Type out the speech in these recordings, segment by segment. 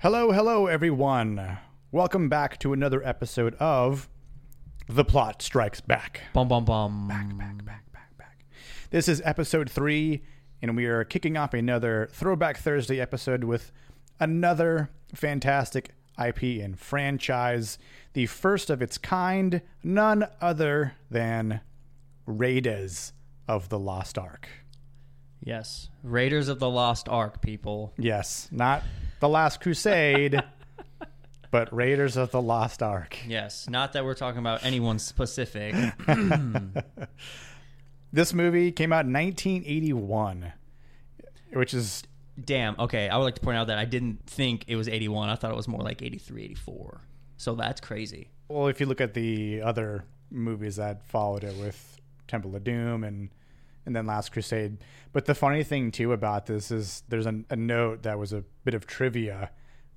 Hello, hello, everyone. Welcome back to another episode of The Plot Strikes Back. Bum bum bum. Back, back, back, back. Back. This is episode three, and we are kicking off another Throwback Thursday episode with another fantastic IP and franchise, the first of its kind, none other than Raiders of the Lost Ark. Yes, Raiders of the Lost Ark, people. Yes, not The Last Crusade, but Raiders of the Lost Ark. Yes, not that we're talking about anyone specific. This movie came out in 1981, which is Damn. Okay, I would like to point out that I didn't think it was 81. I thought it was more like 83, 84. So that's crazy. well, if you look at the other movies that followed it with Temple of Doom and and then Last Crusade. But the funny thing too about this is there's a, a note that was a bit of trivia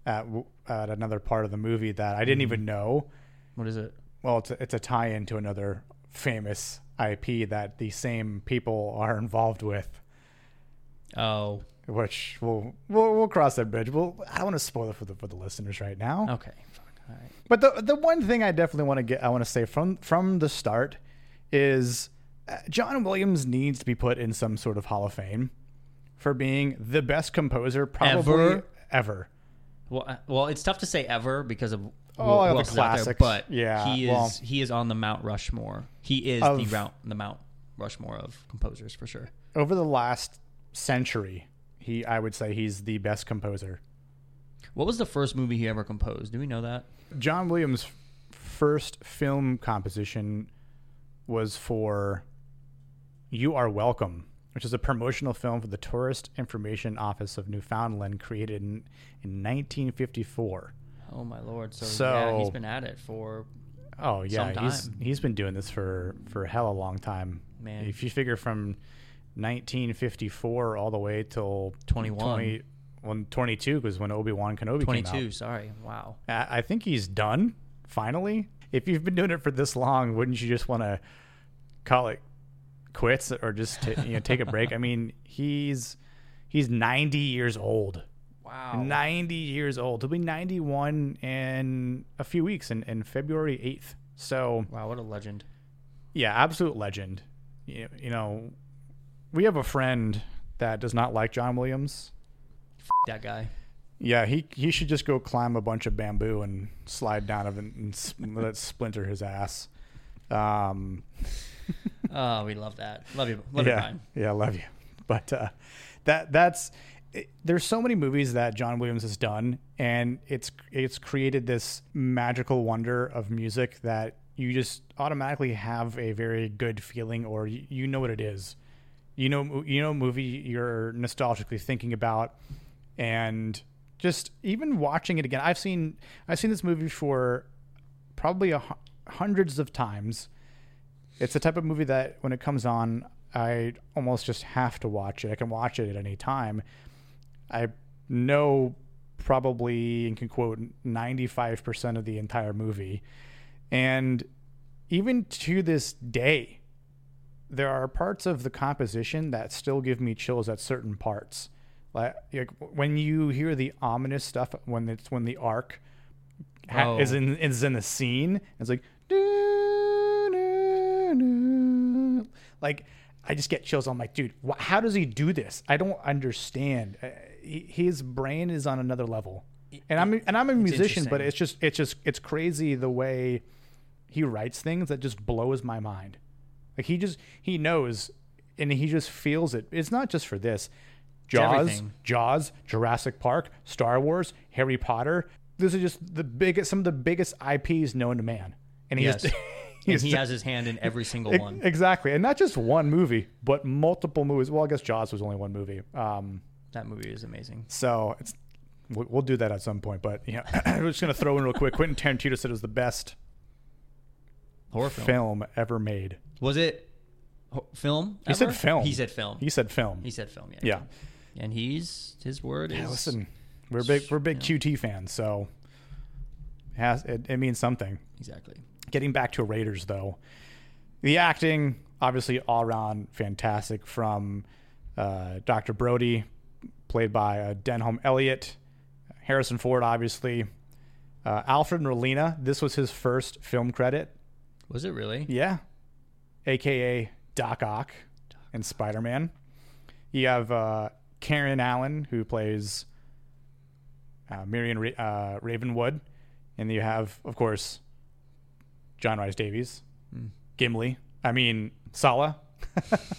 at, at another part of the movie that I didn't even mm-hmm. know. What is it? Well, it's a, it's a tie-in to another famous IP that the same people are involved with. Oh, which we'll we'll, we'll cross that bridge. We'll, I don't want to spoil it for the for the listeners right now. okay. Right. But the the one thing I definitely want to get I want to say from from the start is John Williams needs to be put in some sort of Hall of Fame for being the best composer probably Ever? ever. Well, uh, well, it's tough to say ever because of Oh, who the else is out there, classics. but Yeah, he is well- he is on the Mount Rushmore. He is Of- the Mount the Mount Rushmore of composers for sure. Over the last century, he I would say he's the best composer. What was the first movie he ever composed? Do we know that? John Williams' first film composition was for You Are Welcome, which is a promotional film for the Tourist Information Office of Newfoundland created in, in 1954. Oh my lord! So, So- yeah, he's been at it for Oh yeah, he's he's been doing this for for hell a long time. Man. if you figure from 1954 all the way till 21. 20, well, 22 was when Obi Wan Kenobi came out. 22. Sorry. Wow. I I think he's done finally. If you've been doing it for this long, wouldn't you just want to call it quits or just ta you know take a break? I mean, he's he's 90 years old. Wow. 90 years old. He'll be 91 in a few weeks in, in February 8th. So, Wow. What a legend. yeah, absolute legend. You, you know, we have a friend that does not like John Williams. That guy. Yeah, he he should just go climb a bunch of bamboo and slide down of it and s- let it splinter his ass. Um, Oh, we love that. Love you. Love you, yeah, Brian. yeah, love you. But uh, that that's it, there's so many movies that John Williams has done, and it's it's created this magical wonder of music that you just automatically have a very good feeling, or you, you know what it is. You know, you know, a movie you're nostalgically thinking about, and just even watching it again. I've seen I've seen this movie for probably a, hundreds of times. It's the type of movie that when it comes on, I almost just have to watch it. I can watch it at any time. I know probably and can quote 95% of the entire movie. And even to this day, there are parts of the composition that still give me chills at certain parts. Like, like when you hear the ominous stuff when it's when the Ark ha- Oh. is in is in the scene, it's like "Doo, like I just get chills. I'm like, dude, wh- how does he do this? I don't understand. Uh, he- his brain is on another level, and I'm and I'm a musician, but it's just it's just it's crazy the way he writes things that just blows my mind. Like he just he knows, and he just feels it. It's not just for this. Jaws, everything. Jaws, Jurassic Park, Star Wars, Harry Potter. These are just the biggest, some of the biggest IPs known to man, and he Yes. just And he has his hand in every single one. Exactly, and not just one movie, but multiple movies. Well, I guess Jaws was only one movie. Um, That movie is amazing. so it's we'll, we'll do that at some point. But yeah, I'm just gonna throw in real quick. Quentin Tarantino said it was the best Horror film. film ever made. Was it ho- film? He said film. He said film. He said film. He said film. Yeah. yeah. And he's his word is. Yeah, listen, we're big we're big QT fans, so it has it, it means something. Exactly. Getting back to Raiders though, the acting obviously all around fantastic from uh, Dr. Brody, played by uh, Denholm Elliott, Harrison Ford, obviously. Uh, Alfred Molina. This was his first film credit. Was it really? Yeah, aka Doc Ock and Spider Man. You have uh, Karen Allen who plays uh, Marion Ra- uh, Ravenwood, and you have, of course, John Rice Davies, hmm. Gimli. I mean Salah.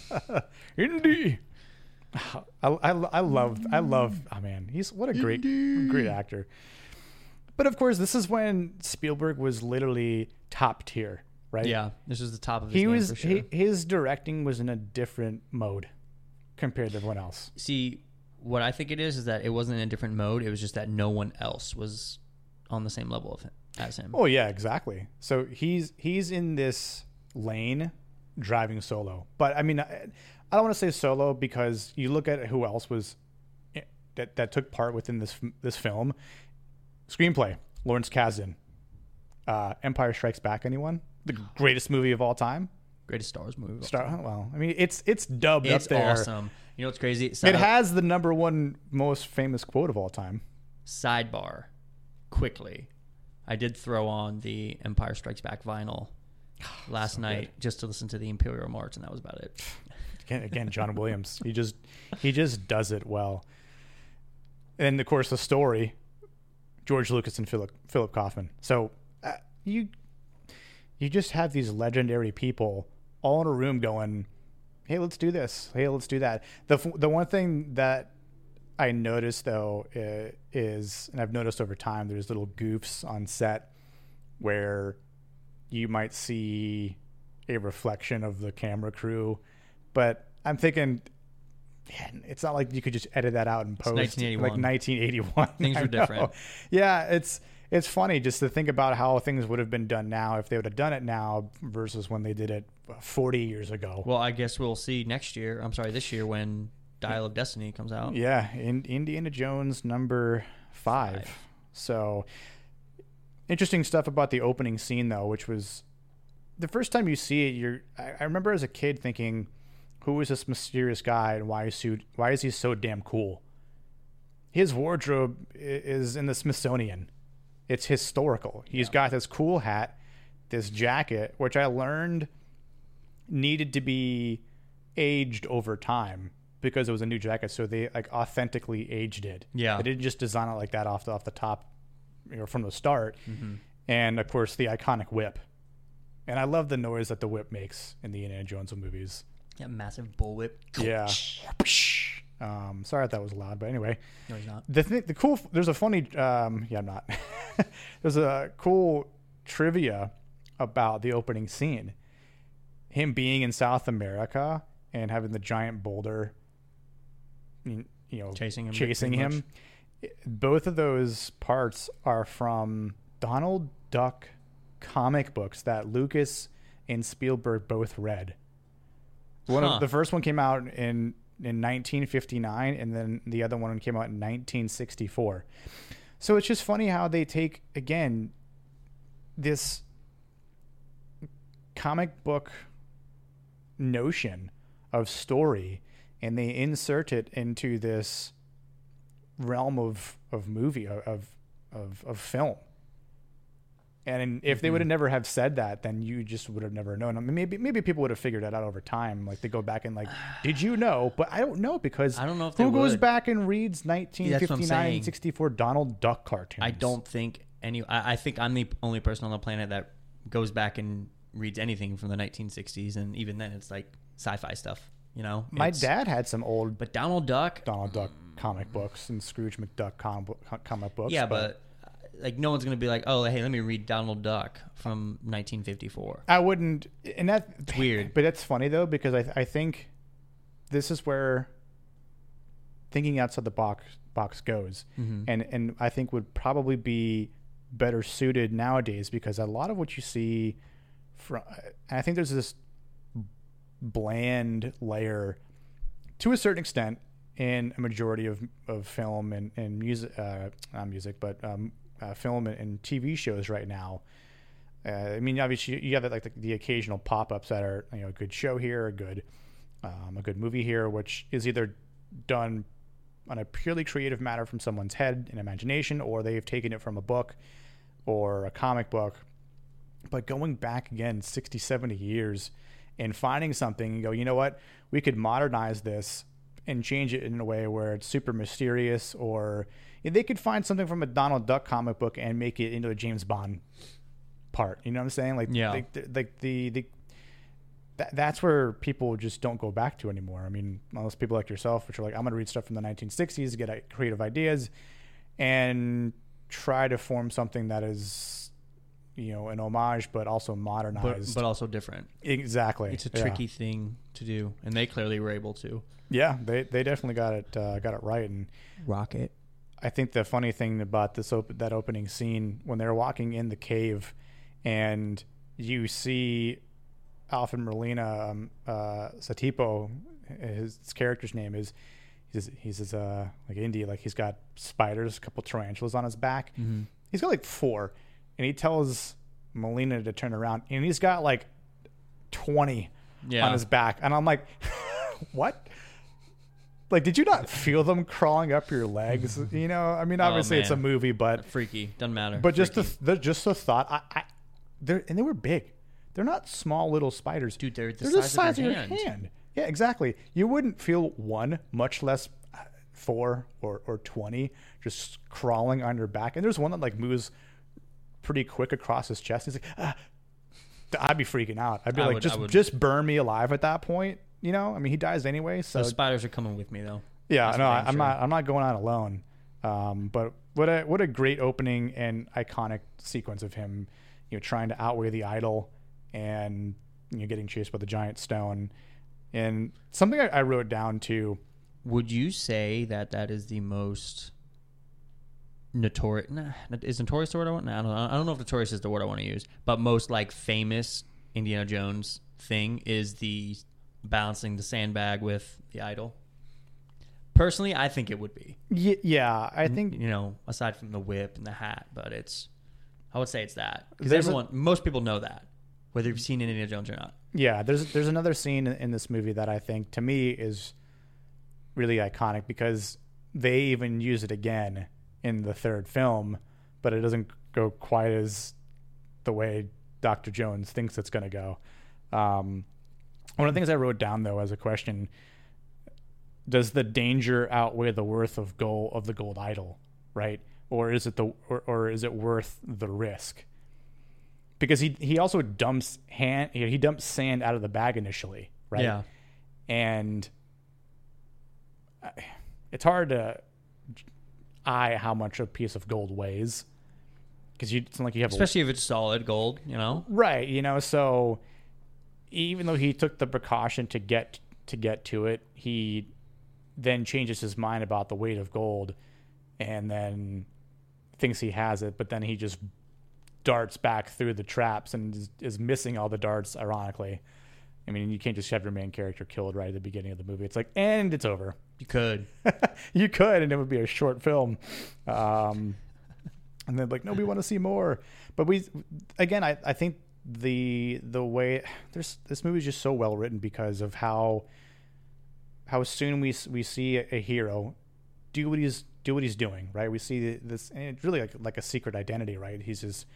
Indy. I, I, I love I love oh man he's what a great great actor. But of course, this is when Spielberg was literally top tier, right? Yeah, this was the top of his he game was for sure. he, his directing was in a different mode compared to everyone else. See, what I think it is is that it wasn't in a different mode. It was just that no one else was on the same level of him as him. Oh yeah, exactly. So he's he's in this lane driving solo. But I mean, I, I don't want to say solo because you look at who else was eh, that that took part within this this film. Screenplay: Lawrence Kasdan. Uh, Empire Strikes Back. Anyone? The greatest movie of all time. Greatest Star Wars movie. of all Star. Well, I mean, it's it's dubbed It's up there. awesome. You know what's crazy? So, It has the number one most famous quote of all time. sidebar. Quickly, I did throw on the Empire Strikes Back vinyl last So night just to listen to the Imperial March, and that was about it. Again, again John Williams. He just he just does it well. And of course, the story, George Lucas and Philip Philip Kaufman. So uh, you you just have these legendary people all in a room going, "Hey, let's do this. Hey, let's do that." The the one thing that I noticed though is, and I've noticed over time, there's little goofs on set where you might see a reflection of the camera crew, but I'm thinking. Man, it's not like you could just edit that out and post 1981. like 1981. Things were different. Yeah, it's it's funny just to think about how things would have been done now if they would have done it now versus when they did it 40 years ago. Well, I guess we'll see next year. I'm sorry, this year when Dial of Destiny comes out. Yeah, in Indiana Jones number five. Five. So interesting stuff about the opening scene though, which was the first time you see it. You're I, remember as a kid thinking, "Who is this mysterious guy and why is he why is he so damn cool?" His wardrobe is in the Smithsonian. It's historical. He's Yeah. got this cool hat, this jacket, which I learned needed to be aged over time because it was a new jacket. So they like authentically aged it. Yeah. They didn't just design it like that off the, off the top, you know, from the start. Mm-hmm. And of course, the iconic whip. And I love the noise that the whip makes in the Indiana Jones movies. Yeah, massive bullwhip. Yeah. Um, sorry if that was loud, but anyway, No, he's not. the thing, the cool. There's a funny. Um, yeah, I'm not. there's a cool trivia about the opening scene. Him being in South America and having the giant boulder, you know, Chasing him, chasing him. Both of those parts are from Donald Duck comic books that Lucas and Spielberg both read. One Huh. of the first one came out in in 1959, and then the other one came out in 1964. So it's just funny how they take again this comic book notion of story and they insert it into this realm of of movie of of of film. And if they mm-hmm. would have never have said that, then you just would have never known. I mean, maybe maybe people would have figured it out over time. Like they go back and like, did you know? But I don't know because I don't know if who goes would. back and reads 1959 and 64 Donald Duck cartoons. I don't think any. I, I think I'm the only person on the planet that goes back and reads anything from the 1960s, and even then, it's like sci-fi stuff. You know, My It's- dad had some old But Donald Duck. Donald Duck comic books and Scrooge McDuck com- comic books. yeah, but, uh, like no one's gonna be like, oh, hey, let me read Donald Duck from 1954. I wouldn't, and that it's weird. But that's funny though because I I think this is where thinking outside the box box goes, Mhm. and and I think would probably be better suited nowadays because a lot of what you see from, and I think there's this bland layer to a certain extent in a majority of, of film and, and music, uh, not music, but um, uh, film and, and TV shows right now. Uh, I mean, obviously, you have like the, the occasional pop-ups that are you know a good show here, a good um, a good movie here, which is either done on a purely creative matter from someone's head and imagination, or they've taken it from a book or a comic book. But going back again 60, 70 years and finding something and go, you know what, we could modernize this and change it in a way where it's super mysterious, or they could find something from a Donald Duck comic book and make it into a James Bond part. You know what I'm saying? Like, Yeah. like, the- like the the that, that's where people just don't go back to anymore. I mean, most people like yourself, which are like, I'm going to read stuff from the 1960s, get uh, creative ideas, and try to form something that is, you know, an homage, but also modernized. but also different. exactly. It's a Yeah. tricky thing to do, and they clearly were able to. Yeah, they they definitely got it uh, got it right, and Rocket. I think the funny thing about this op- that opening scene when they're walking in the cave, and you see Alfred Molina um, uh, Satipo, his, his character's name is. He's he's his, uh like India like he's got spiders, a couple tarantulas on his back. Mm-hmm. He's got like four, and he tells Molina to turn around, and he's got like twenty Yeah. on his back, and I'm like, what? Like, did you not feel them crawling up your legs? You know, I mean, obviously it's a Oh, movie, but Freaky. Doesn't matter. but just the, the just the thought, I, I they're and they were big. They're not small little spiders, Dude, they're the they're size the of size your of your hand. hand. Yeah, exactly. You wouldn't feel one, much less uh, four or or twenty, just crawling on your back. And there's one that like moves pretty quick across his chest. He's like, ah. I'd be freaking out. I'd be I like, would- I just would- just burn me alive at that point. You know, I mean, he dies anyway. So Those spiders are coming with me though. yeah, That's no, for I, damn I'm sure. not. I'm not going out alone. Um, but what a what a great opening and iconic sequence of him, you know, trying to outweigh the idol and you know getting chased by the giant stone. And something I, I wrote down too. Would you say that that is the most notorious? Nah, is notorious the word I want? Nah, I don't, know. I don't know if notorious is the word I want to use, but most like famous Indiana Jones thing is the balancing the sandbag with the idol. Personally, I think it would be. Y- yeah, I think you know, aside from the whip and the hat, but it's. I would say it's that because There's a- everyone, most people know that, whether you've seen Indiana Jones or not. yeah. There's there's another scene in this movie that I think to me is really iconic because they even use it again in the third film, but it doesn't go quite as the way Dr. Jones thinks it's going to go. Um, one of the things I wrote down though as a question: Does the danger outweigh the worth of gold of the gold idol, right? Or is it the or, or is it worth the risk? Because he he also dumps hand he he dumps sand out of the bag initially, right? Yeah. and it's hard to eye how much a piece of gold weighs. Because you it's not like you have a, Especially if it's solid gold, you know. right you know so even though he took the precaution to get to get to it he then changes his mind about the weight of gold and then thinks he has it but then he just darts back through the traps and is, is missing all the darts ironically. I mean you can't just have your main character killed right at the beginning of the movie. It's like and it's over You could. you could, and it would be a short film. Um, and then like, no, we want to see more. But we, again, I, I think the the way there's this movie is just so well written because of how how soon we we see a, a hero do what he's do what he's doing. Right, we see this, and it's really like like a secret identity. Right, he's just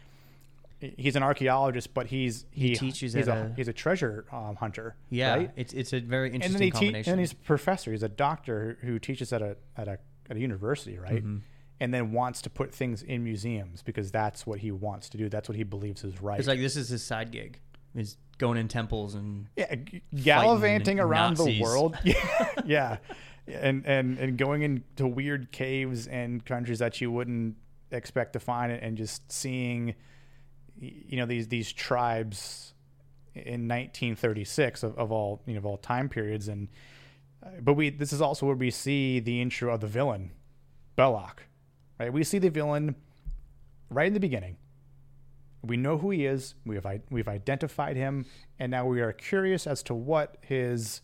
he's an archaeologist, but he's he, teaches he's a, a- he's a treasure um, hunter. Yeah, right? it's it's a very and interesting then he te- combination. and he's a professor. He's a doctor who teaches at a at a at a university, right? Mm-hmm. And then wants to put things in museums because that's what he wants to do. That's what he believes is right. It's like this is his side gig. Is going in temples and yeah, gallivanting around the world. Yeah, yeah, and and and going into weird caves and countries that you wouldn't expect to find, it, and just seeing, you know, these these tribes in 1936 of, of all you know of all time periods, and uh, but we this is also where we see the intro of the villain, Belloq, right? We see the villain right in the beginning. We know who he is. We have we've identified him, and now we are curious as to what his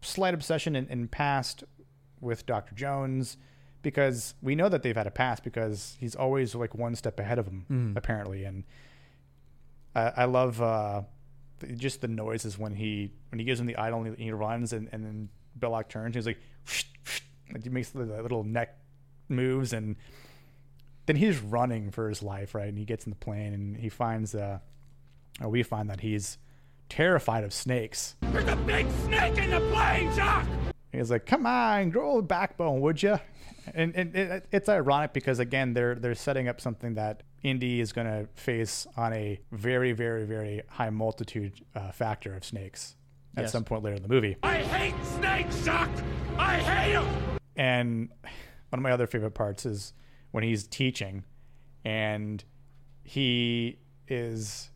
slight obsession in, in past with Doctor Jones, because we know that they've had a past because he's always like one step ahead of him apparently, and I, I love uh, th- just the noises when he when he gives him the idol and he, he runs and, and then Belloq turns. He's like, Like he makes the little neck moves, and then he's running for his life, right? And he gets in the plane, and he finds, uh, or we find that he's terrified of snakes. There's a big snake in the plane, Jock! He's like, "Come on, grow a backbone, would you?" And, and it, it's ironic because again, they're they're setting up something that Indy is going to face on a very, very, very high multitude uh, factor of snakes at Yes. some point later in the movie. I hate snakes, Jock! I hate them! And one of my other favorite parts is when he's teaching, and he is.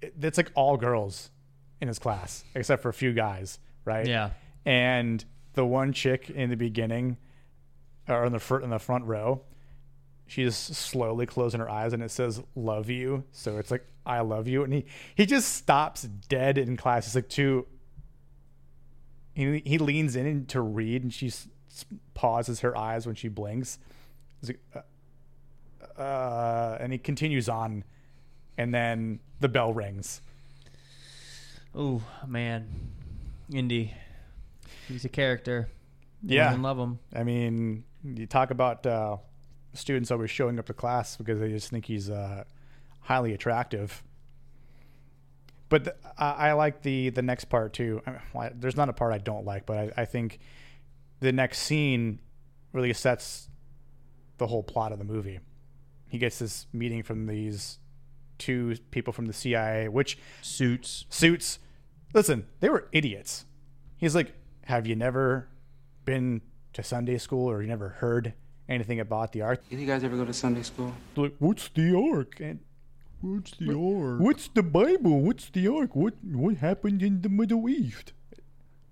It's like all girls in his class except for a few guys, right? Yeah. and the one chick in the beginning or in the front in the front row she's slowly closing her eyes and it says love you so it's like i love you and he he just stops dead in class he's like too he, he leans in to read and she pauses her eyes when she blinks like, uh, uh, and he continues on and then the bell rings Oh man, Indy. He's a character. Yeah. Love him. I mean, you talk about uh, students always showing up to class because they just think he's uh, highly attractive. But th- I, I like the the next part too. I mean, well, I- there's not a part I don't like, but I, I think the next scene really sets the whole plot of the movie. He gets this meeting from these two people from the CIA, which Suits. suits. Listen, they were idiots. He's like, "Have you never been to Sunday school, or you never heard anything about the Ark?" Did you guys ever go to Sunday school? Like, what's the Ark? And What's the Ark? what's the Bible? What's the Ark? What what happened in the Middle East?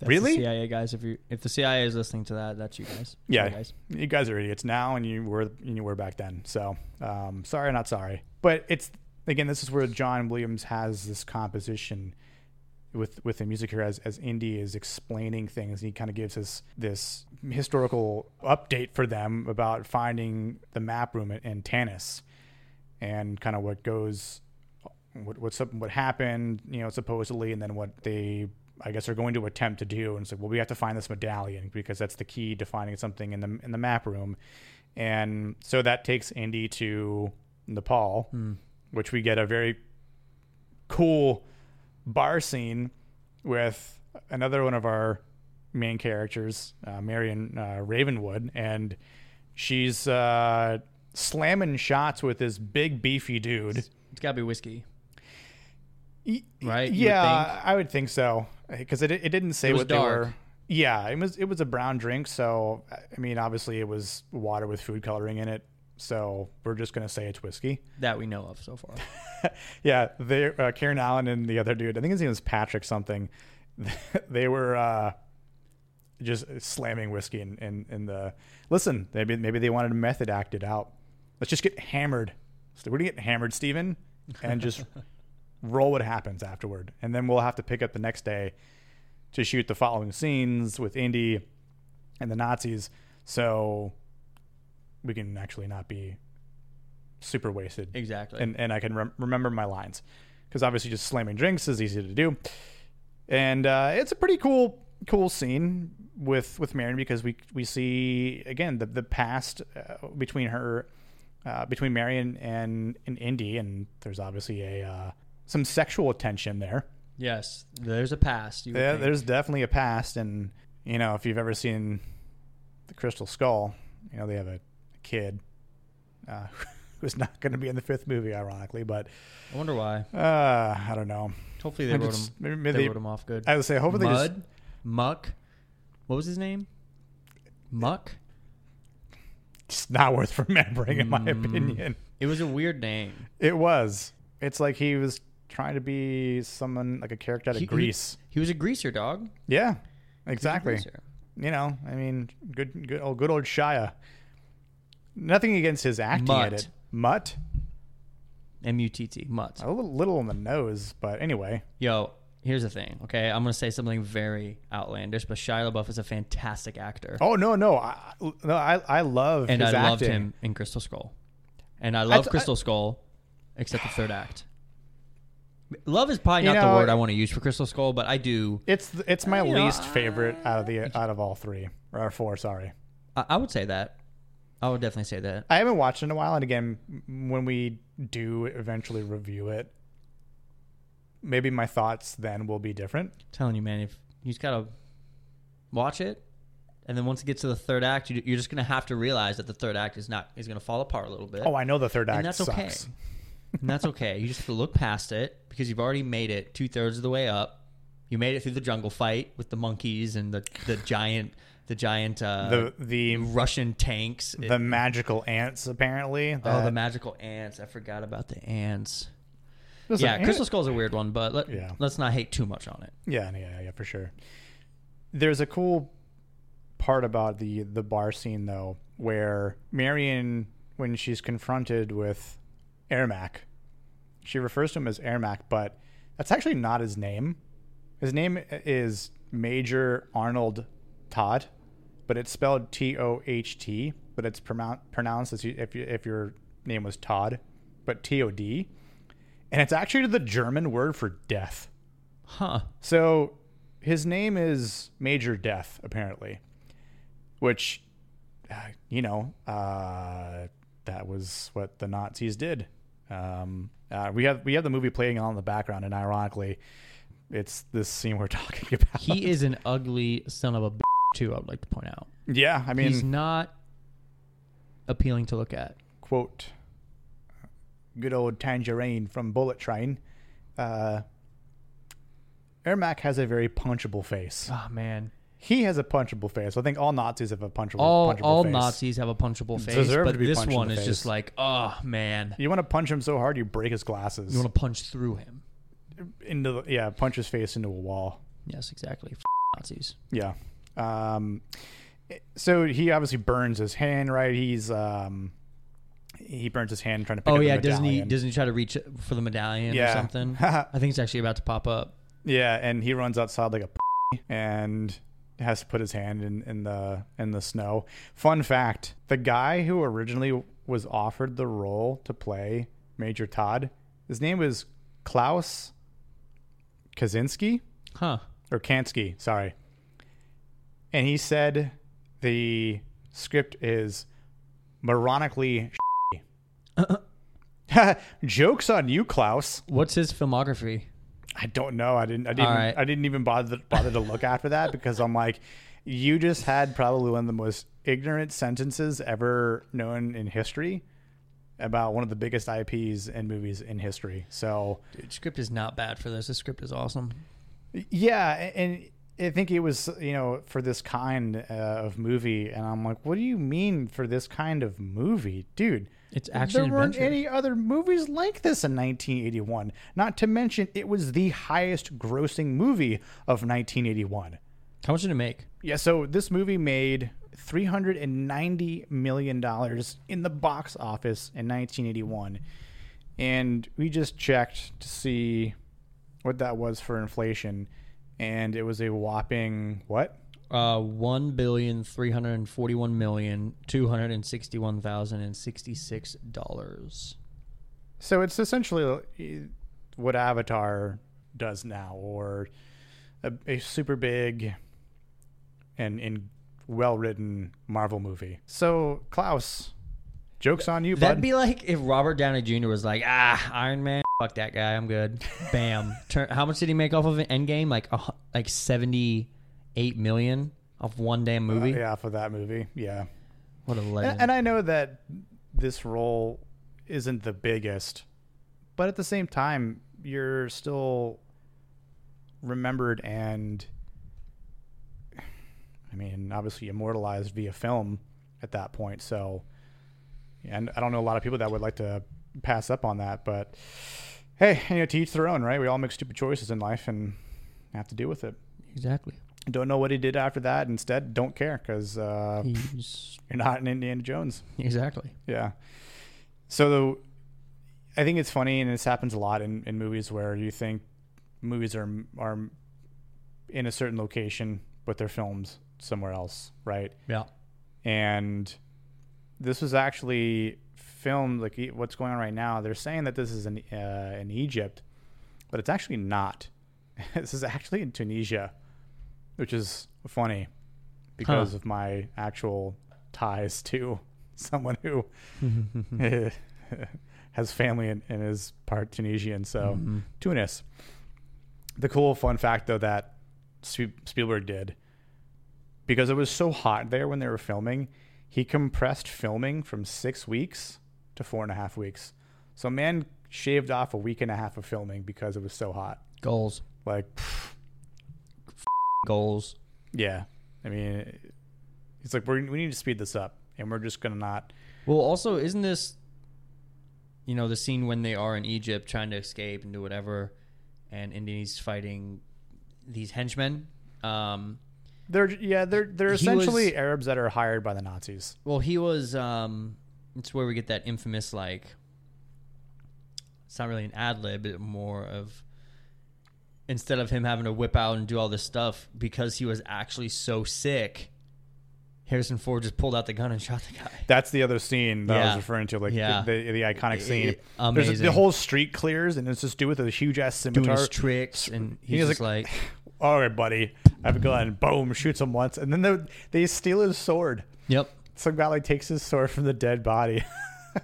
Really? The CIA guys. If you if the CIA is listening to that, that's you guys. Yeah, Sorry, guys. you guys are idiots now, and you were and you were back then. So, um, sorry, not sorry. But it's again, this is where John Williams has this composition with with the music here as as Indy is explaining things. He kind of gives us this historical update for them about finding the map room in, in Tanis and kind of what goes what what's up, what happened, you know, supposedly, and then what they, I guess, are going to attempt to do. And it's like, well, we have to find this medallion because that's the key to finding something in the in the map room. And so that takes Indy to Nepal, hmm. which we get a very cool bar scene with another one of our main characters, uh, Marion uh, Ravenwood, and she's uh, slamming shots with this big beefy dude. It's gotta be whiskey. Y- Right? You would Yeah, I would think so because it it didn't say It what dark. they were. Yeah, it was it was a brown drink, so I mean, obviously it was water with food coloring in it. So we're just gonna say it's whiskey. That we know of so far. yeah, they uh, Karen Allen and the other dude, I think his name was Patrick something. they were uh, just slamming whiskey in, in, in the. Listen, maybe maybe they wanted a method act it out. Let's just get hammered. So we're gonna get hammered, Steven, and just roll what happens afterward, and then we'll have to pick up the next day to shoot the following scenes with Indy and the Nazis, so we can actually not be super wasted exactly. and and I can rem- remember my lines because obviously just slamming drinks is easy to do, and uh, it's a pretty cool cool scene with with Marion because we we see again the the past uh, between her uh, between Marion and and Indy, and there's obviously a uh, some sexual tension there. yes, there's a past. Yeah, think. there's definitely a past, and you know if you've ever seen the Crystal Skull, you know they have a, kid. Uh, Who's not going to be in the fifth movie, ironically, but I wonder why. uh, I don't know. Hopefully they wrote it's- him. maybe they, they- wrote him off good. I would say hopefully they Mud, just Muck. What was his name? Muck. it's not worth remembering, in my Mm. opinion. It was a weird name. It was. It's like he was trying to be someone like a character out of He- he- Grease. He was a greaser dog. Yeah, exactly. You know, I mean, good, good old, good old Shia. Nothing against his acting Mutt. at it. Mutt, M U T T. Mutt. a little, little on the nose, but anyway. Yo, here's the thing. Okay, I'm gonna say something very outlandish, but Shia LaBeouf is a fantastic actor, Oh no, no, I, no, I, I love and I loved him in Crystal Skull, and I love I- Crystal Skull, except the third act. Love is probably not know- the word I want to use for Crystal Skull, but I do. It's it's my You know, least favorite out of the out of all three or four. Sorry. I, I would say that. I would definitely say that. I haven't watched it in a while, and again, when we do eventually review it, maybe my thoughts then will be different. telling you, man, if you just gotta watch it, and then once it gets to the third act, you, you're just gonna have to realize that the third act is not is gonna fall apart a little bit. Oh, I know the third act and that's sucks. okay. and that's okay. You just have to look past it because you've already made it two thirds of the way up. You made it through the jungle fight with the monkeys and the the giant the giant uh, The the Russian tanks. the magical ants apparently. oh, the magical ants! I forgot about the ants. Listen, yeah, ant- Crystal Skull's a weird one, but let, Yeah. let's not hate too much on it. Yeah, yeah, yeah, for sure. There's a cool part about the the bar scene though, where Marion, when she's confronted with Ermac, she refers to him as Ermac, but that's actually not his name. His name is Major Arnold Todd, but it's spelled T O H T, but it's pronoun- pronounced as you, if you, if your name was Todd, but T O D, and it's actually the German word for death. Huh. So his name is Major Death, apparently, which, uh, you know, uh, that was what the Nazis did. Um, uh, we have we have the movie playing on in the background, and ironically, it's this scene we're talking about. He is an ugly son of a b- too. I would like to point out. yeah, I mean, He's not appealing to look at. quote, good old Tangerine from Bullet Train. Uh, Ermac has a very punchable face. Oh man, He has a punchable face. I think all Nazis have a punchable, all punchable all face. Nazis have a punchable face, Deserve but to be this one is just like, oh man, You want to punch him so hard you break his glasses. you want to punch through him. into the, yeah, punch his face into a wall. Yes, exactly. F- Nazis. Yeah. Um, so he obviously burns his hand, right? He's um, he burns his hand trying to pick Oh up yeah, the doesn't he? Doesn't he try to reach for the medallion Yeah. or something? I think it's actually about to pop up. Yeah, and he runs outside like a p- and has to put his hand in, in the in the snow. Fun fact: the guy who originally was offered the role to play Major Todd, his name was Klaus Kaczynski. Huh? or Kinski, sorry. And he said the script is moronically jokes on you, Klaus. What's his filmography? I don't know. I didn't. I didn't. Right. I didn't even bother bother to look after that because I'm like, you just had probably one of the most ignorant sentences ever known in history about one of the biggest IPs and movies in history. So Dude, script is not bad for this. The script is awesome. Yeah, and I think it was you know for this kind uh, of movie, and I'm like, what do you mean for this kind of movie, dude? It's action there weren't adventure. any other movies like this in 1981. Not to mention, it was the highest grossing movie of 1981. How much did it make? Yeah, so this movie made 390 million dollars in the box office in 1981, and we just checked to see what that was for inflation, and it was a whopping what? Uh, one billion three hundred forty-one million two hundred and sixty-one thousand and sixty-six dollars. So it's essentially uh, what Avatar does now, or a, a super big and and well written Marvel movie. So Klaus, jokes on you, That'd bud. be like if Robert Downey Jr. was like, ah, Iron Man, fuck that guy, I'm good. Bam. Turn, how much did he make off of an Endgame? Like, hu- like seventy-eight million off one damn movie. Uh, yeah, for that movie. Yeah. What a legend. And, and I know that this role isn't the biggest, but at the same time, you're still remembered and, I mean, obviously immortalized via film at that point. So, and I don't know a lot of people that would like to pass up on that, but hey, you know, to each their own, right? We all make stupid choices in life and have to deal with it. exactly. Don't know what he did after that. Instead, don't care because uh, you're not an Indiana Jones. exactly. Yeah. So I think it's funny, and this happens a lot in, in movies where you think movies are are in a certain location, but they're filmed somewhere else, right? Yeah. And this was actually filmed like what's going on right now. They're saying that this is in uh, in Egypt, but it's actually not. this is actually in Tunisia, which is funny because Huh. of my actual ties to someone who has family and, and is part Tunisian. So Tunis. The cool fun fact though that Spielberg did because it was so hot there when they were filming, he compressed filming from six weeks to four and a half weeks. So man shaved off a week and a half of filming because it was so hot. Goals. Like, pff, Goals. yeah. I mean, it's like we're, we need to speed this up, and we're just gonna not. Well, also, isn't this, you know, the scene when they are in Egypt trying to escape and do whatever, and Indy's fighting these henchmen? Um, They're yeah, they're they're essentially was- Arabs that are hired by the Nazis. well, he was. Um, it's where we get that infamous like. It's not really an ad lib, but more of. Instead of him having to whip out and do all this stuff because he was actually so sick, Harrison Ford just pulled out the gun and shot the guy. That's the other scene that I was referring to, like Yeah. the, the the iconic scene. I- There's a- the whole street clears, and it's just do with a huge ass scimitar, Doing his tricks, and He he's was just like, All right, buddy, I have a gun. Boom, shoots him once, and then they, they steal his sword. "Yep, Guy like takes his sword from the dead body.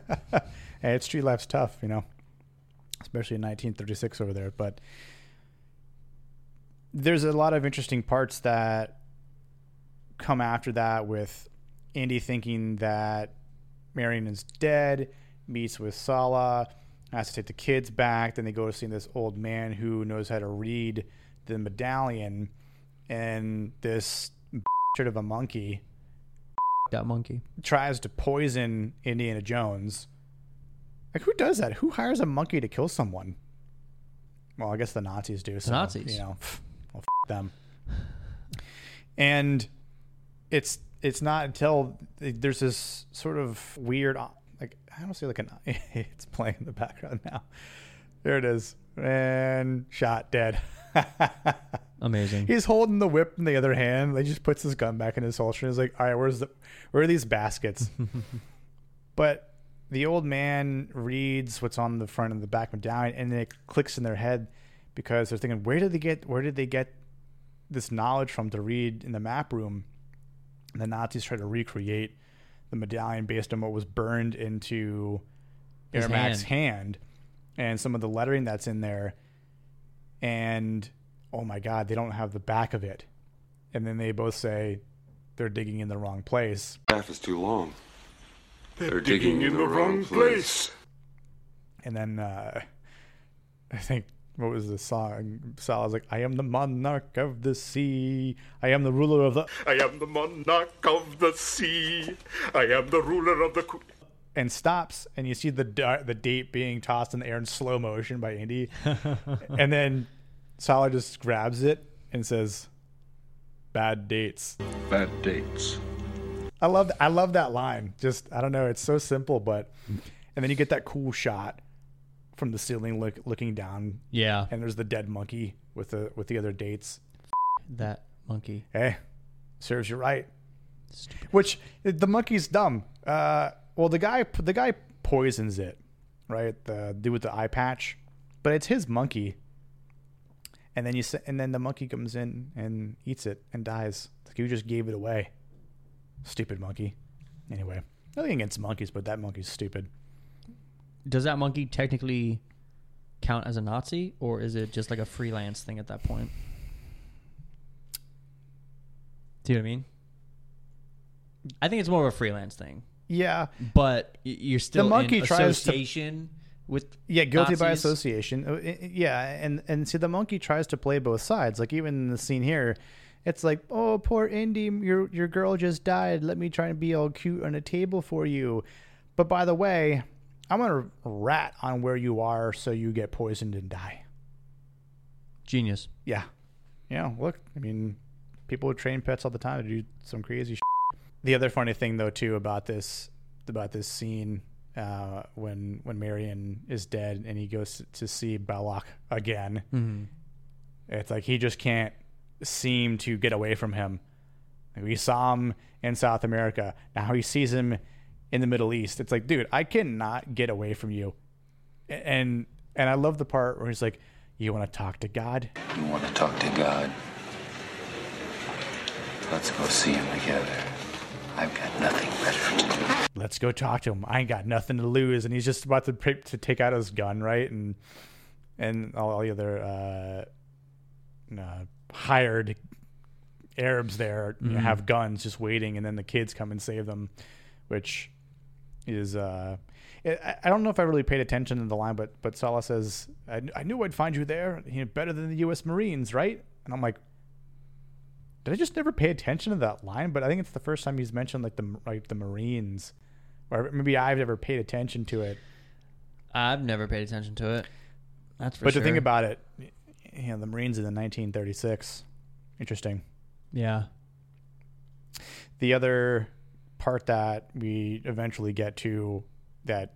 and street life's tough, you know, especially in 1936 over there. But there's a lot of interesting parts that come after that with Indy thinking that Marion is dead, meets with Salah, has to take the kids back. Then they go to see this old man who knows how to read the medallion, and this of a monkey that monkey." tries to poison Indiana Jones. Like, who does that? Who hires a monkey to kill someone? Well, I guess the Nazis do. So, Nazis. you know, well, f- them. And it's it's not until there's this sort of weird, like I don't see like an. It's playing in the background now. There it is, and shot dead. Amazing. He's holding the whip in the other hand. He just puts his gun back in his holster. He's like, "All right, where's the where are these baskets?" but the old man reads what's on the front and the back medallion, and then it clicks in their head because they're thinking, "Where did they get? Where did they get this knowledge from to read in the map room?" And the Nazis try to recreate the medallion based on what was burned into His Ermac's hand. hand and some of the lettering that's in there. And oh my God, they don't have the back of it. And then they both say they're digging in the wrong place. Half is too long. They're digging in the wrong place. And then uh, I think what was the song? Salah's like, "I am the monarch of the sea. I am the ruler of the." I am the monarch of the sea. I am the ruler of the. Qu- And stops, and you see the da- the date being tossed in the air in slow motion by Indy, and then Salah just grabs it and says, "Bad dates." Bad dates. I love I love that line. Just I don't know, it's so simple, but and then you get that cool shot from the ceiling look, looking down, Yeah, and there's the dead monkey with the with the other dates. that monkey. Hey, serves you right. Which the monkey's dumb. Uh, well, the guy the guy poisons it, right? The dude with the eye patch, but it's his monkey. And then you and then the monkey comes in and eats it and dies. Like you just gave it away. Stupid monkey. Anyway, nothing against monkeys, but that monkey's stupid. Does that monkey technically count as a Nazi, or is it just like a freelance thing at that point? Do you know what I mean? I think it's more of a freelance thing, Yeah, but you're still the monkey tries to- with yeah, guilty by association. Uh, Yeah, and and see the monkey tries to play both sides. Like even in the scene here, it's like, oh, poor Indy, your your girl just died. Let me try and be all cute on a table for you. But by the way, I'm gonna rat on where you are so you get poisoned and die. Genius. Yeah, yeah. Look, I mean, people train pets all the time to do some crazy. Shit. The other funny thing, though, too, about this about this scene uh, when when Marion is dead and he goes to see Belloq again, it's like he just can't seem to get away from him. We saw him in South America. Now he sees him in the Middle East. It's like, dude, I cannot get away from you. And and I love the part where he's like, "You want to talk to God?" You want to talk to God? Let's go see him together. I've got nothing better to do. let's go talk to him. I ain't got nothing to lose. And he's just about to pick, to take out his gun, right? And and all the other uh, uh, hired Arabs there you know, have guns just waiting, and then the kids come and save them, which is uh, I I don't know if I really paid attention to the line, but but Salah says, "I, I knew I'd find you there, you know, better than the U.S. Marines, right?" And I'm like, did I just never pay attention to that line? But I think it's the first time he's mentioned like the like the Marines, or maybe I've never paid attention to it. I've never paid attention to it. That's for but sure. to think about it, you know, the Marines in the 1936, interesting. yeah, The other part that we eventually get to that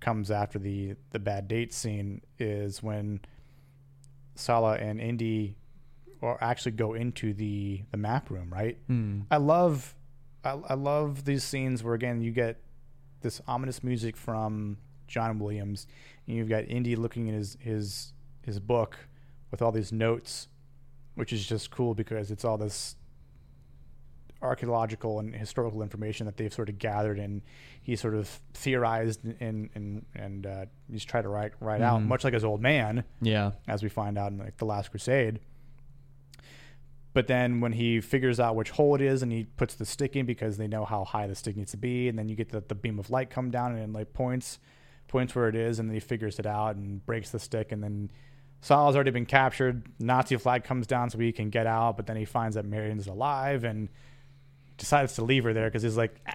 comes after the the bad date scene is when Salah and Indy or actually go into the the map room, right? I love I, I love these scenes where again you get this ominous music from John Williams and you've got Indy looking at his his his book with all these notes, which is just cool because it's all this archaeological and historical information that they've sort of gathered and he sort of theorized and and and uh, he's tried to write write out much like his old man yeah, as we find out in like the last crusade but then when he figures out which hole it is and he puts the stick in because they know how high the stick needs to be and then you get the, the beam of light come down and it like points points where it is and then he figures it out and breaks the stick and then Sal's already been captured Nazi flag comes down so he can get out but then he finds that Marion's alive and decides to leave her there because he's like ah,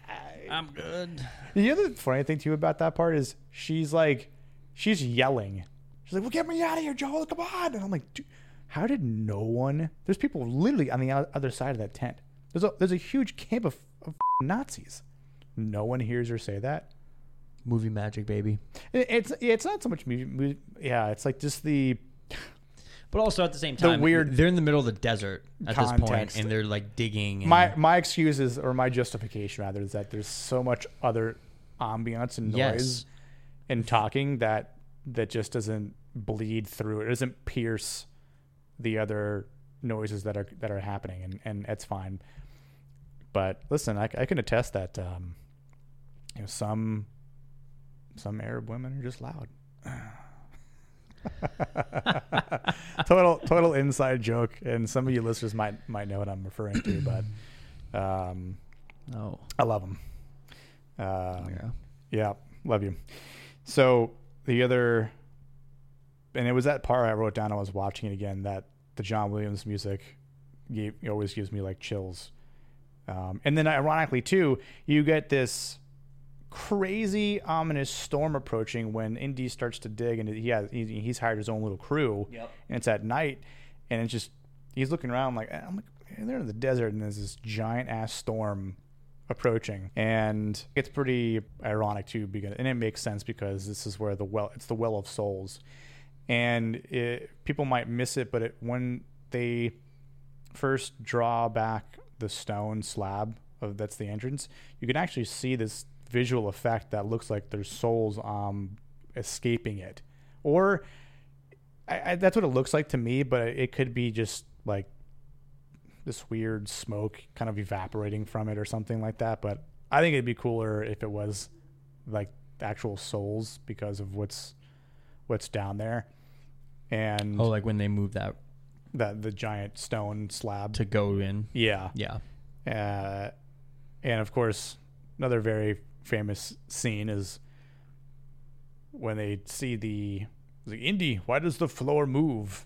I'm good. the other funny thing too about that part is she's like, she's yelling. She's like, "Well, get me out of here, Joel! Come on!" And I'm like, Dude, "How did no one?" There's people literally on the other side of that tent. There's a there's a huge camp of, of Nazis. No one hears her say that. Movie magic, baby. It- It's it's not so much movie, movie yeah. It's like just the But also at the same time, weird they're in the middle of the desert at this and they're like digging. And, my my excuse is or my justification rather is that there's so much other ambiance and noise Yes. and talking that that just doesn't bleed through. It doesn't pierce the other noises that are that are happening, and and it's fine. But listen, I, I can attest that um, you know some some Arab women are just loud. total total inside joke, and some of you listeners might might know what I'm referring to, but um, oh, I love them. Um, yeah. yeah, love you. So the other, and it was that part I wrote down. I was watching it again. That the John Williams music gave, always gives me like chills. Um, and then ironically too, you get this crazy ominous storm approaching when Indy starts to dig, and he has he, he's hired his own little crew. Yep. And it's at night, and it's just he's looking around like I'm like they're in the desert, and there's this giant ass storm approaching and it's pretty ironic too because and it makes sense because this is where the well it's the well of souls and it, people might miss it but it, when they first draw back the stone slab of that's the entrance you can actually see this visual effect that looks like there's souls um escaping it or I, I, that's what it looks like to me but it could be just like this weird smoke kind of evaporating from it or something like that. But I think it'd be cooler if it was like actual souls because of what's what's down there, and Oh, like when they move that that the giant stone slab. to go in. yeah, Yeah. uh, and of course, another very famous scene is when they see the the Indy. Why does the floor move?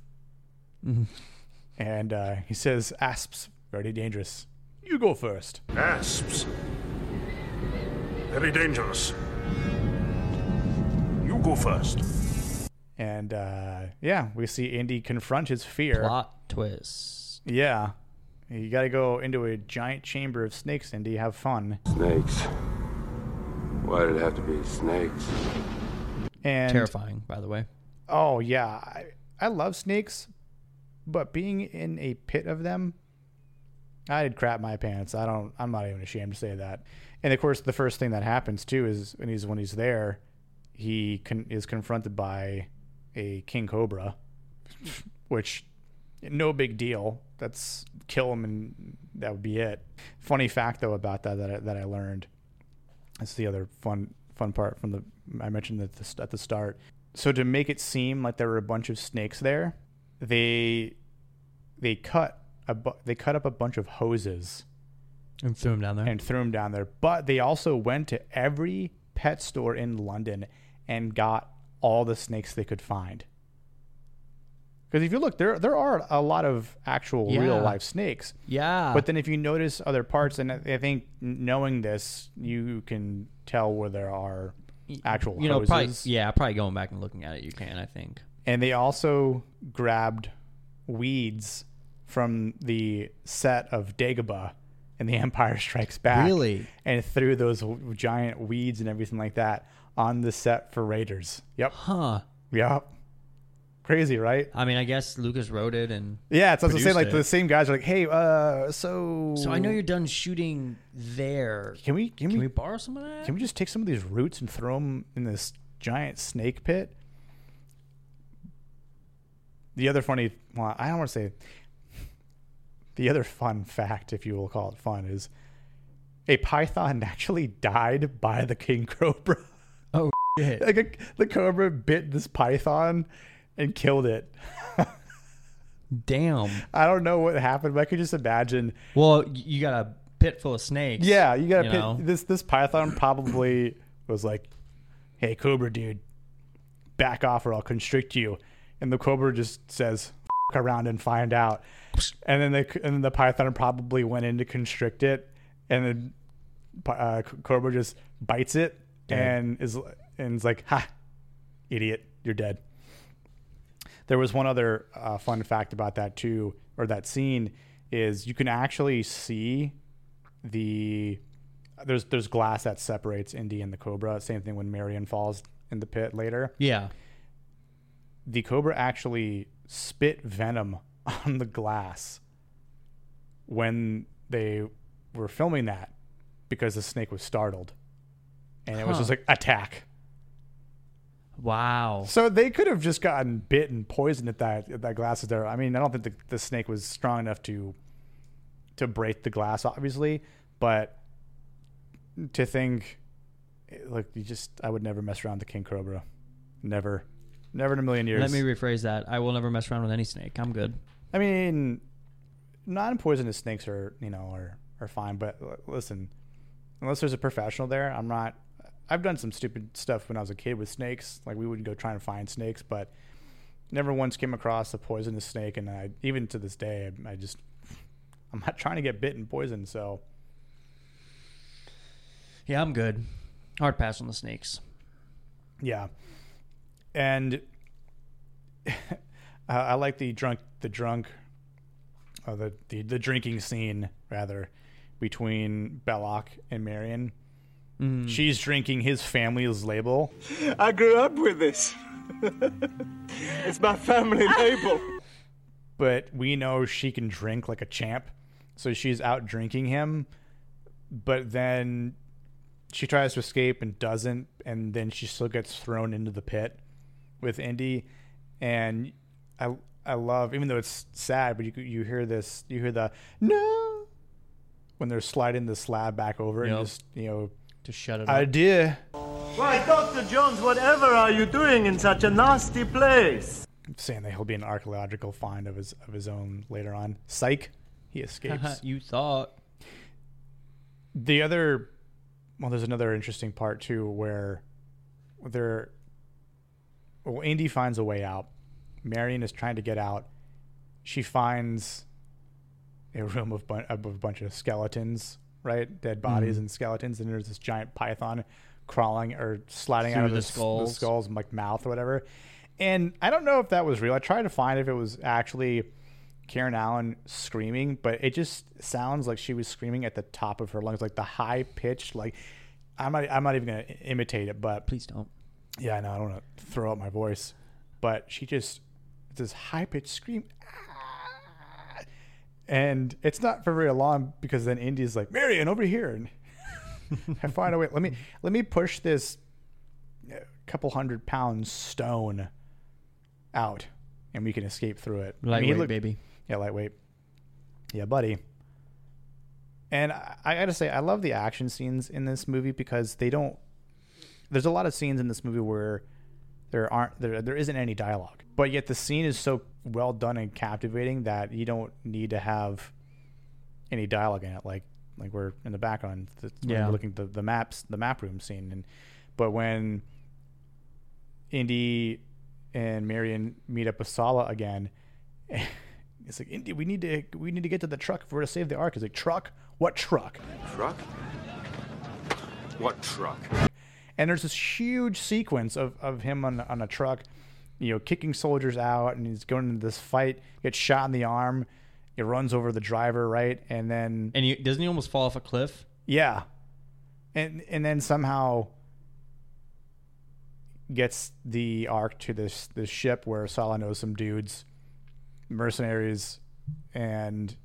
And uh, he says, "Asps, very dangerous. You go first. Asps. Very dangerous. You go first. And uh, yeah, we see Indy confront his fear. Plot twist. Yeah, you got to go into a giant chamber of snakes, Indy. Have fun. Snakes. Why did it have to be snakes? And Terrifying, by the way. Oh yeah, I, I love snakes, but being in a pit of them, I'd crap my pants. I don't. I'm not even ashamed to say that. And of course, the first thing that happens too is when he's when he's there, he con- is confronted by a king cobra, which no big deal. That's kill him and that would be it. Funny fact though about that that I, that I learned. That's the other fun fun part from the I mentioned at the, at the start. So to make it seem like there were a bunch of snakes there, they they cut a bu- they cut up a bunch of hoses And threw them down there. and threw them down there. But they also went to every pet store in London and got all the snakes they could find. Because if you look, there there are a lot of actual real life snakes. yeah. But then if you notice other parts, and I think knowing this, you can tell where there are actual you know, hoses. probably yeah, probably going back and looking at it, you can. I think. And they also grabbed weeds from the set of Dagobah in The Empire Strikes Back. Really? And threw those giant weeds and everything like that on the set for Raiders. Yep. Huh. Yep. Crazy, right? I mean, I guess Lucas wrote it, and Yeah, it's also saying like it. the same guys are like, hey, uh, so so I know you're done shooting there. Can we can, Can we, we borrow some of that? can we just take some of these roots and throw them in this giant snake pit? The other funny, well, I don't want to say. The other fun fact, if you will call it fun, is a python actually died by the king cobra. Shit! like a, the cobra bit this python and killed it. Damn. I don't know what happened, but I could just imagine. Well, you got a pit full of snakes. Yeah, you gotta You pit, know? this. This python probably was like, "Hey, cobra dude, back off or I'll constrict you," and the cobra just says, F- "Around and find out," and then the and then the python probably went in to constrict it, and then uh, cobra just bites it and is and it's like, "Ha, idiot, you're dead." There was one other uh, fun fact about that too, or that scene is you can actually see the there's there's glass that separates Indy and the Cobra. Same thing when Marion falls in the pit later. Yeah. The Cobra actually spit venom on the glass when they were filming that because the snake was startled. And it was just like attack. Wow. So they could have just gotten bit and poisoned at that at that glass there. I mean, I don't think the, the snake was strong enough to to break the glass, obviously, but to think, eh, like, you just I would never mess around with the king cobra, never, never in a million years. Let me rephrase that. I will never mess around with any snake. I'm good. I mean, non-poisonous snakes are you know are are fine, but listen, unless there's a professional there, I'm not. I've done some stupid stuff when I was a kid with snakes. Like we would go try and find snakes, but never once came across a poisonous snake. And I even to this day, I, I just I'm not trying to get bit and poisoned. So Yeah, I'm good. Hard pass on the snakes. yeah, and uh, I like the drunk the drunk, uh, the, the the drinking scene rather between Belloq and Marion. Mm. She's drinking his family's label. I grew up with this. it's my family label. but we know she can drink like a champ. So she's out drinking him, but then she tries to escape and doesn't, and then she still gets thrown into the pit with Indy. And I I love, even though it's sad, but you you hear this, you hear the no when they're sliding the slab back over Yep. and just you know To shut it up. idea. Why, Dr. Jones, whatever are you doing in such a nasty place? saying that he'll be an archaeological find of his of his own later on. Psych, he escapes. you thought. the other well there's another interesting part too where they're well Indy finds a way out marion is trying to get out she finds a room of, bun- of a bunch of skeletons right dead bodies and skeletons and there's this giant python crawling or sliding out of the the, skulls. the skulls like mouth or whatever and i don't know if that was real i tried to find if it was actually Karen Allen screaming, but it just sounds like she was screaming at the top of her lungs, like the high pitched. Like I'm not, I'm not even gonna imitate it, but Please don't. yeah, I know I don't want to throw out my voice, but she just it's this high pitched scream, "Ah!" And it's not for very long because then Indy's like Marion over here, and I find a way. Let me let me push this couple hundred pound stone out, and we can escape through it. I mean, Lightweight, baby. Yeah, lightweight. Yeah, buddy. And I, I gotta say, I love the action scenes in this movie because they don't. There's a lot of scenes in this movie where there aren't there there isn't any dialogue, but yet the scene is so well done and captivating that you don't need to have any dialogue in it. Like like we're in the background, the, Yeah. we're looking at the the maps, the map room scene, and but when Indy and Marion meet up with Salah again. It's like Indy, we need to we need to get to the truck if we're to save the ark. He's like, truck? What truck? Truck? What truck? And there's this huge sequence of, of him on on a truck, you know, kicking soldiers out, and he's going into this fight, gets shot in the arm, it runs over the driver, right, and then And he, doesn't he almost fall off a cliff? yeah, and and then somehow gets the ark to this this ship where Salah knows some dudes, mercenaries, and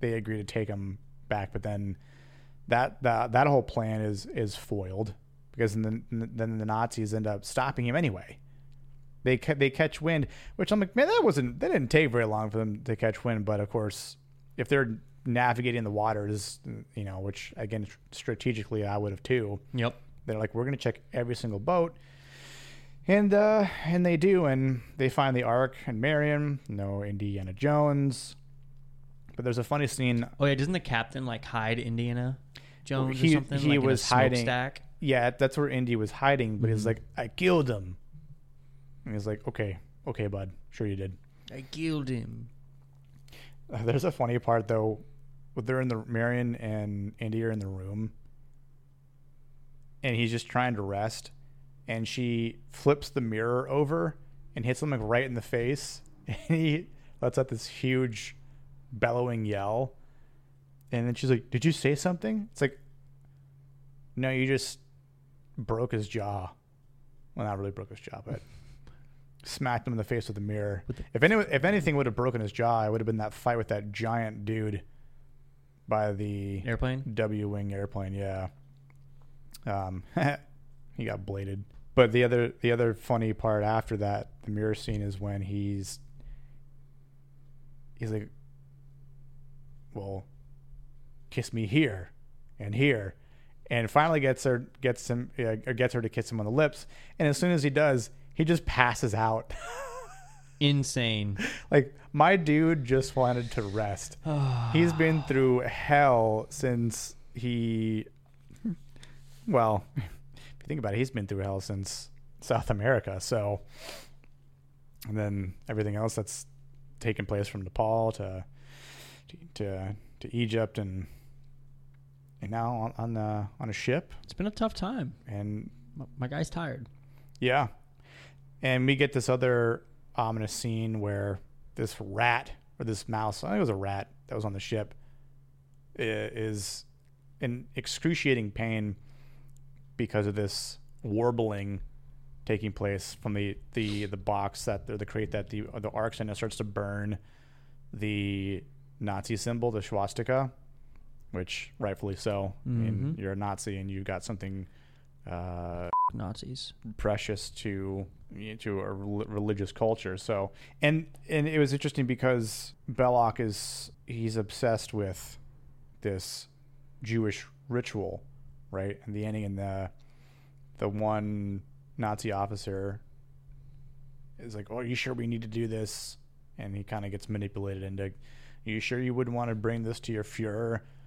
they agree to take him back. But then that that that whole plan is is foiled because then then the Nazis end up stopping him anyway. They ca- they catch wind, which I'm like, man, that wasn't that didn't take very long for them to catch wind. But of course, if they're navigating the waters, you know, which again strategically I would have too. Yep. They're like, we're going to check every single boat, and uh, and they do, and they find the Ark and Marion, no Indiana Jones. But there's a funny scene. Oh yeah, doesn't the captain like hide Indiana Jones He- or something? he like was hiding-? Yeah, that's where Indy was hiding, but he's like, I killed him. And he's like, okay, okay, bud, sure you did. I killed him. Uh, There's a funny part though. When they're in the Marion and Indy are in the room, and he's just trying to rest, and she flips the mirror over and hits him like right in the face, and he lets out this huge bellowing yell, and then she's like, "Did you say something?" It's like, "No, you just broke his jaw." Well, not really broke his jaw, but smacked him in the face with a mirror. if any, if anything would have broken his jaw, it would have been that fight with that giant dude by the Airplane. W wing airplane. Yeah, um, he got bladed. But the other the other funny part after that, the mirror scene is when he's he's like, well, kiss me here and here, and finally gets her gets him uh, gets her to kiss him on the lips, and as soon as he does, he just passes out. Insane. like my dude just wanted to rest. He's been through hell since he well, if you think about it, he's been through hell since South America. So and then everything else that's taken place from Nepal to to to Egypt and and now on, on the on a ship It's been a tough time. and My- My guy's tired. yeah. And we get this other ominous scene where this rat or this mouse, I think it was a rat that was on the ship, is in excruciating pain because of this warbling taking place from the, the, the box that the, the crate that the the ark's in. It starts to burn the Nazi symbol, the swastika, which rightfully so. I mean, you're a Nazi and you've got something uh, Nazis. precious to to a rel- religious culture. So, and and it was interesting because Belloq is he's obsessed with this Jewish ritual, right? And the ending in the the one Nazi officer is like, "Oh, are you sure we need to do this?" And he kind of gets manipulated into, "Are you sure you wouldn't want to bring this to your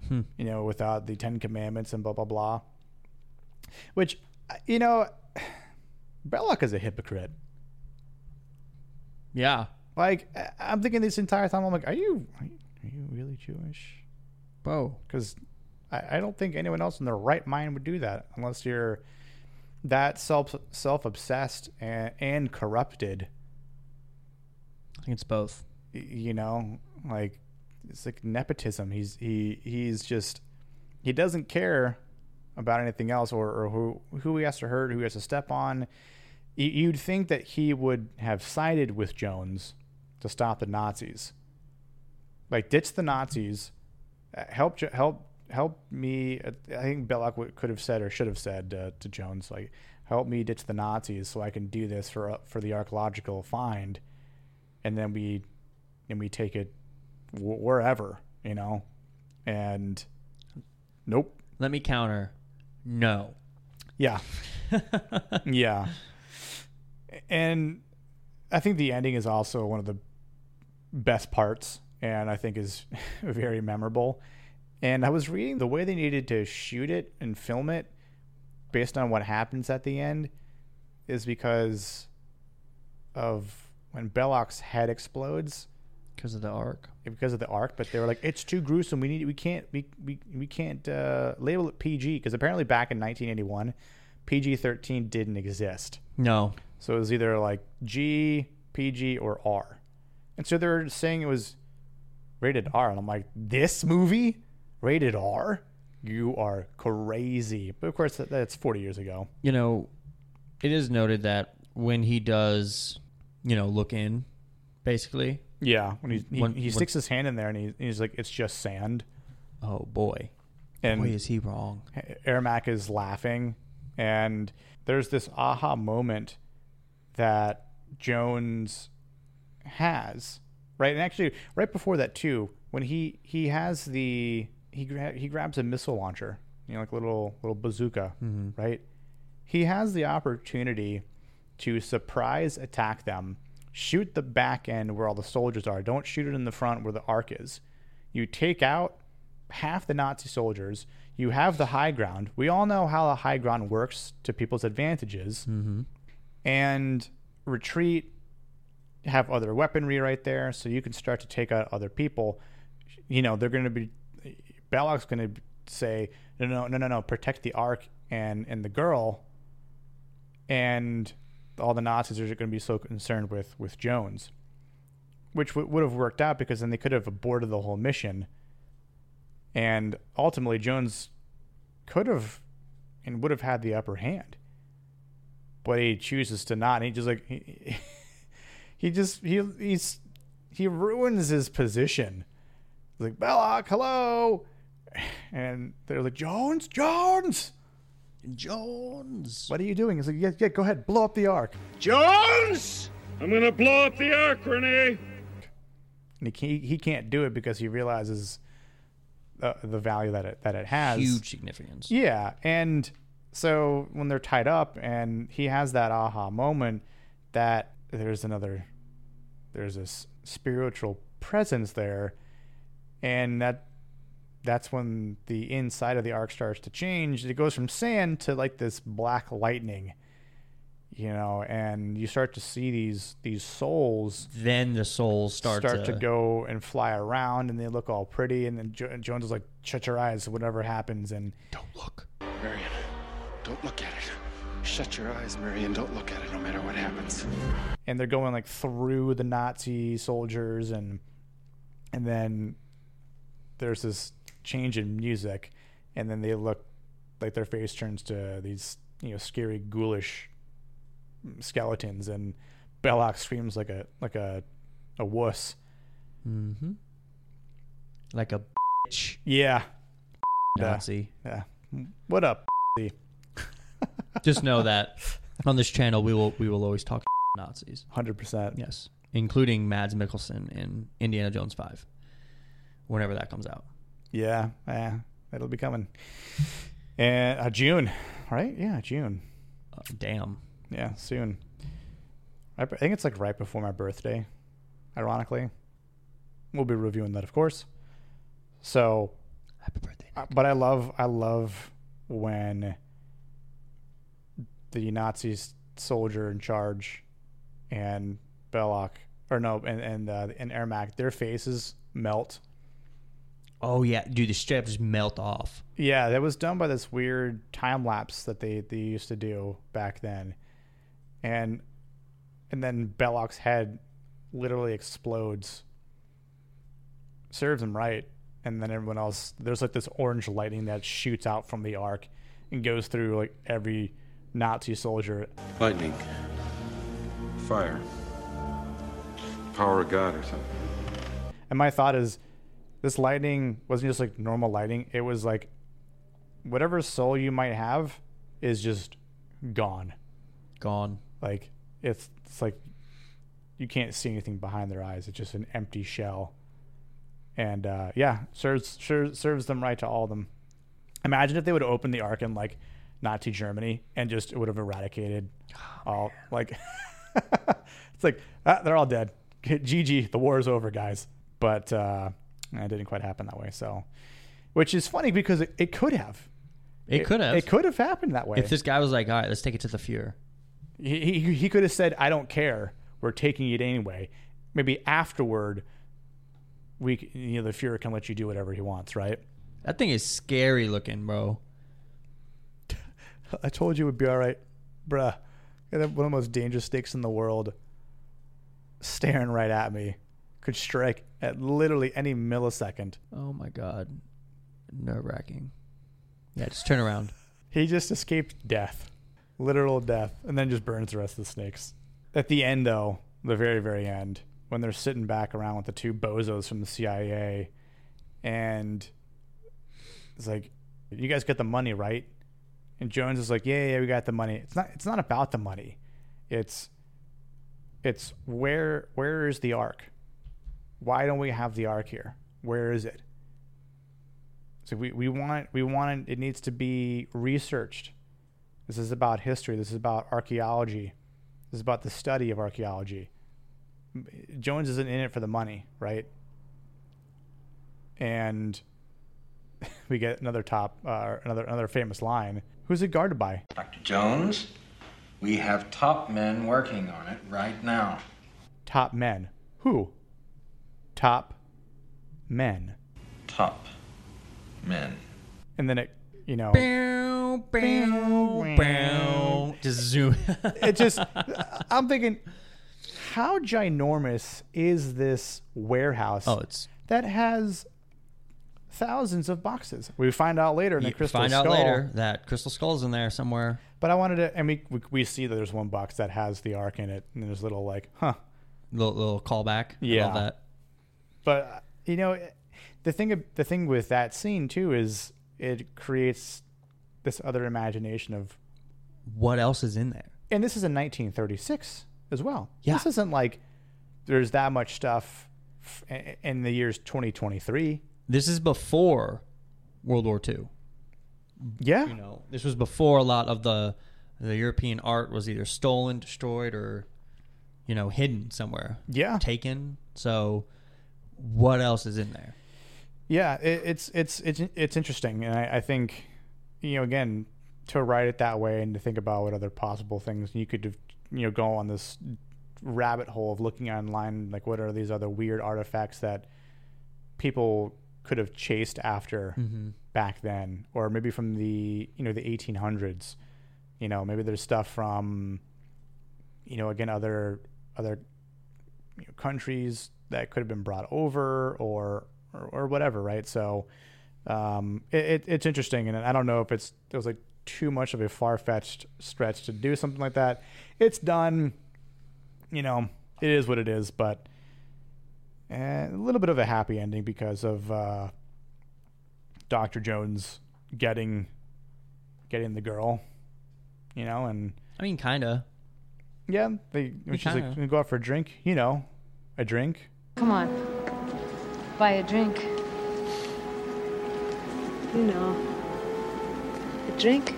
Fuhrer, you know, without the Ten Commandments and blah blah blah." Which, uh, you know, Belloq is a hypocrite. Yeah. Like, I'm thinking this entire time, I'm like, are you, are you, are you really Jewish? Whoa. Because I, I don't think anyone else in their right mind would do that unless you're that self self obsessed and, and corrupted. I think it's both. You know, like it's like nepotism. He's he he's just he doesn't care about anything else or, or who who he has to hurt, who he has to step on. You'd think that he would have sided with Jones to stop the Nazis, like ditch the Nazis, uh, help help help me. uh, I think Belloq could have said or should have said uh, to Jones like, help me ditch the Nazis so I can do this for uh, for the archaeological find, and then we and we take it wherever, you know, and nope, Let me counter. No. yeah, yeah, and I think the ending is also one of the best parts, and I think is very memorable. And I was reading the way they needed to shoot it and film it based on what happens at the end is because of when Belloq's head explodes Because of the ark. because of the ark, but they were like, it's too gruesome. We need, we can't, we, we, we can't uh, label it PG because apparently back in 1981, PG 13 didn't exist. No. So it was either like G, PG, or R. And so they're saying it was rated R. And I'm like, this movie? Rated R? You are crazy. But of course, that, that's 40 years ago. You know, it is noted that when he does, you know, look in, basically. Yeah. When he, he, When- he when- sticks his hand in there and he, he's like, it's just sand. Oh boy. And Boy, is he wrong. Ermac is laughing, and there's this aha moment that Jones has, right? And actually, right before that too, when he he has the he gra- he grabs a missile launcher, you know, like a little little bazooka, mm-hmm. right? He has the opportunity to surprise attack them, shoot the back end where all the soldiers are. Don't shoot it in the front where the ark is. You take out half the Nazi soldiers. You have the high ground. We all know how the high ground works to people's advantages. Mm-hmm. And retreat, have other weaponry right there, so you can start to take out other people. You know, they're going to be. Belloq's going to say, no, no, no, no, no, protect the Ark and, and the girl. And all the Nazis are going to be so concerned with, with Jones, which w- would have worked out because then they could have aborted the whole mission and ultimately Jones could have and would have had the upper hand, but he chooses to not. And he just like he, he just he he's he ruins his position. He's like Belloq, hello, and they're like Jones, Jones, Jones. what are you doing? He's like, yeah, yeah, go ahead, blow up the ark. Jones! I'm gonna blow up the ark, René! And he can't, he can't do it because he realizes uh, the value that it that it has. Huge significance. Yeah, and so when they're tied up, and he has that aha moment that there's another, there's this spiritual presence there, and that that's when the inside of the ark starts to change. It goes from sand to like this black lightning, you know, and you start to see these these souls Then the souls start, start, to, go and fly around, and they look all pretty, and then jo- and Jones is like, "Shut your eyes, whatever happens," and Don't look. Marion, don't look at it. Shut your eyes, Marion. Don't look at it no matter what happens. and they're going like through the Nazi soldiers and and then there's this change in music and then they look like their face turns to these you know scary ghoulish skeletons and Belloq screams like a like a a wuss. Mm-hmm. Like a bitch Yeah. Nazi. Yeah. What up? Just know that on this channel we will we will always talk Nazis. 100%. Yes, including Mads Mikkelsen in Indiana Jones Five, whenever that comes out. Yeah. Yeah. It'll be coming. And uh, June, right? Yeah, June. Uh, damn. Yeah, soon. I I think it's like right before my birthday, ironically. We'll be reviewing that, of course. So, Happy birthday. uh, but I love, I love when the Nazi soldier in charge and Belloq, or no, and and uh, and Ermac, their faces melt. Oh yeah, dude, the strap just melt off. Yeah, that was done by this weird time lapse that they, they used to do back then. And and then Belloq's head literally explodes. Serves him right. And then everyone else there's like this orange lightning that shoots out from the ark and goes through like every Nazi soldier. Lightning. Fire. Power of God or something. And my thought is this lightning wasn't just like normal lighting, it was like whatever soul you might have is just gone. Gone. Like it's it's like you can't see anything behind their eyes. It's just an empty shell. and uh, yeah, serves serves serves them right to all of them. Imagine if they would open the ark in like Nazi Germany and just it would have eradicated all like it's like ah, they're all dead. GG, the war is over, guys. But uh, it didn't quite happen that way. So, which is funny because it, it could have. It, could have. It could have happened that way. If this guy was like, all right, let's take it to the Fuhrer. he, he, he could have said, I don't care. We're taking it anyway. Maybe afterward, we you know the Fuhrer can let you do whatever he wants, right? That thing is scary looking, bro. I told you it would be all right, bruh. One of the most dangerous snakes in the world, staring right at me, could strike at literally any millisecond. Oh my god, nerve wracking. Yeah, just turn around. He just escaped death, literal death, and then just burns the rest of the snakes. At the end, though, the very, very end, when they're sitting back around with the two bozos from the CIA, and it's like, "You guys got the money, right?" And Jones is like, "Yeah, yeah, we got the money." It's not. It's not about the money. It's, it's where where is the ark? Why don't we have the ark here? Where is it? So we, we want we want it it needs to be researched. This is about history. This is about archaeology. This is about the study of archaeology. Jones isn't in it for the money, right? And we get another top, uh, another another famous line. Who's it guarded by? Dr. Jones, we have top men working on it right now. Top men. Who? Top men. Top men. And then it, you know, Bow, bow, bow. Just zoom. it just I'm thinking how ginormous is this warehouse oh, it's that has thousands of boxes. We find out later in the you crystal find skull. out later that crystal skull's in there somewhere. But I wanted to and we, we we see that there's one box that has the ark in it and there's little like, huh. Little, little callback. Yeah. love that. But you know, the thing the thing with that scene too is it creates this other imagination of What else is in there? and this is in 1936 as well. Yeah. This isn't like there's that much stuff in the years 2023. This is before World War II. Yeah. You know, this was before a lot of the the European art was either stolen, destroyed, or you know, hidden somewhere, Yeah. taken. So, what else is in there? Yeah, it, it's it's it's it's interesting, and I, I think, you know, again, to write it that way and to think about what other possible things you could, you know, go on this rabbit hole of looking online, like what are these other weird artifacts that people could have chased after mm-hmm. back then, or maybe from the you know the 1800s. You know, maybe there's stuff from, you know, again other other you know, countries that could have been brought over or or, or whatever, right? So um, it, it, it's interesting, and I don't know if it's it was like too much of a far fetched stretch to do something like that. It's done, you know, it is what it is, but eh, a little bit of a happy ending because of uh, Doctor Jones getting getting the girl, you know, and I mean, kind of. yeah, they she's like, kinda- "We go out for a drink," you know, a drink. Come on. Buy a drink. You know. A drink?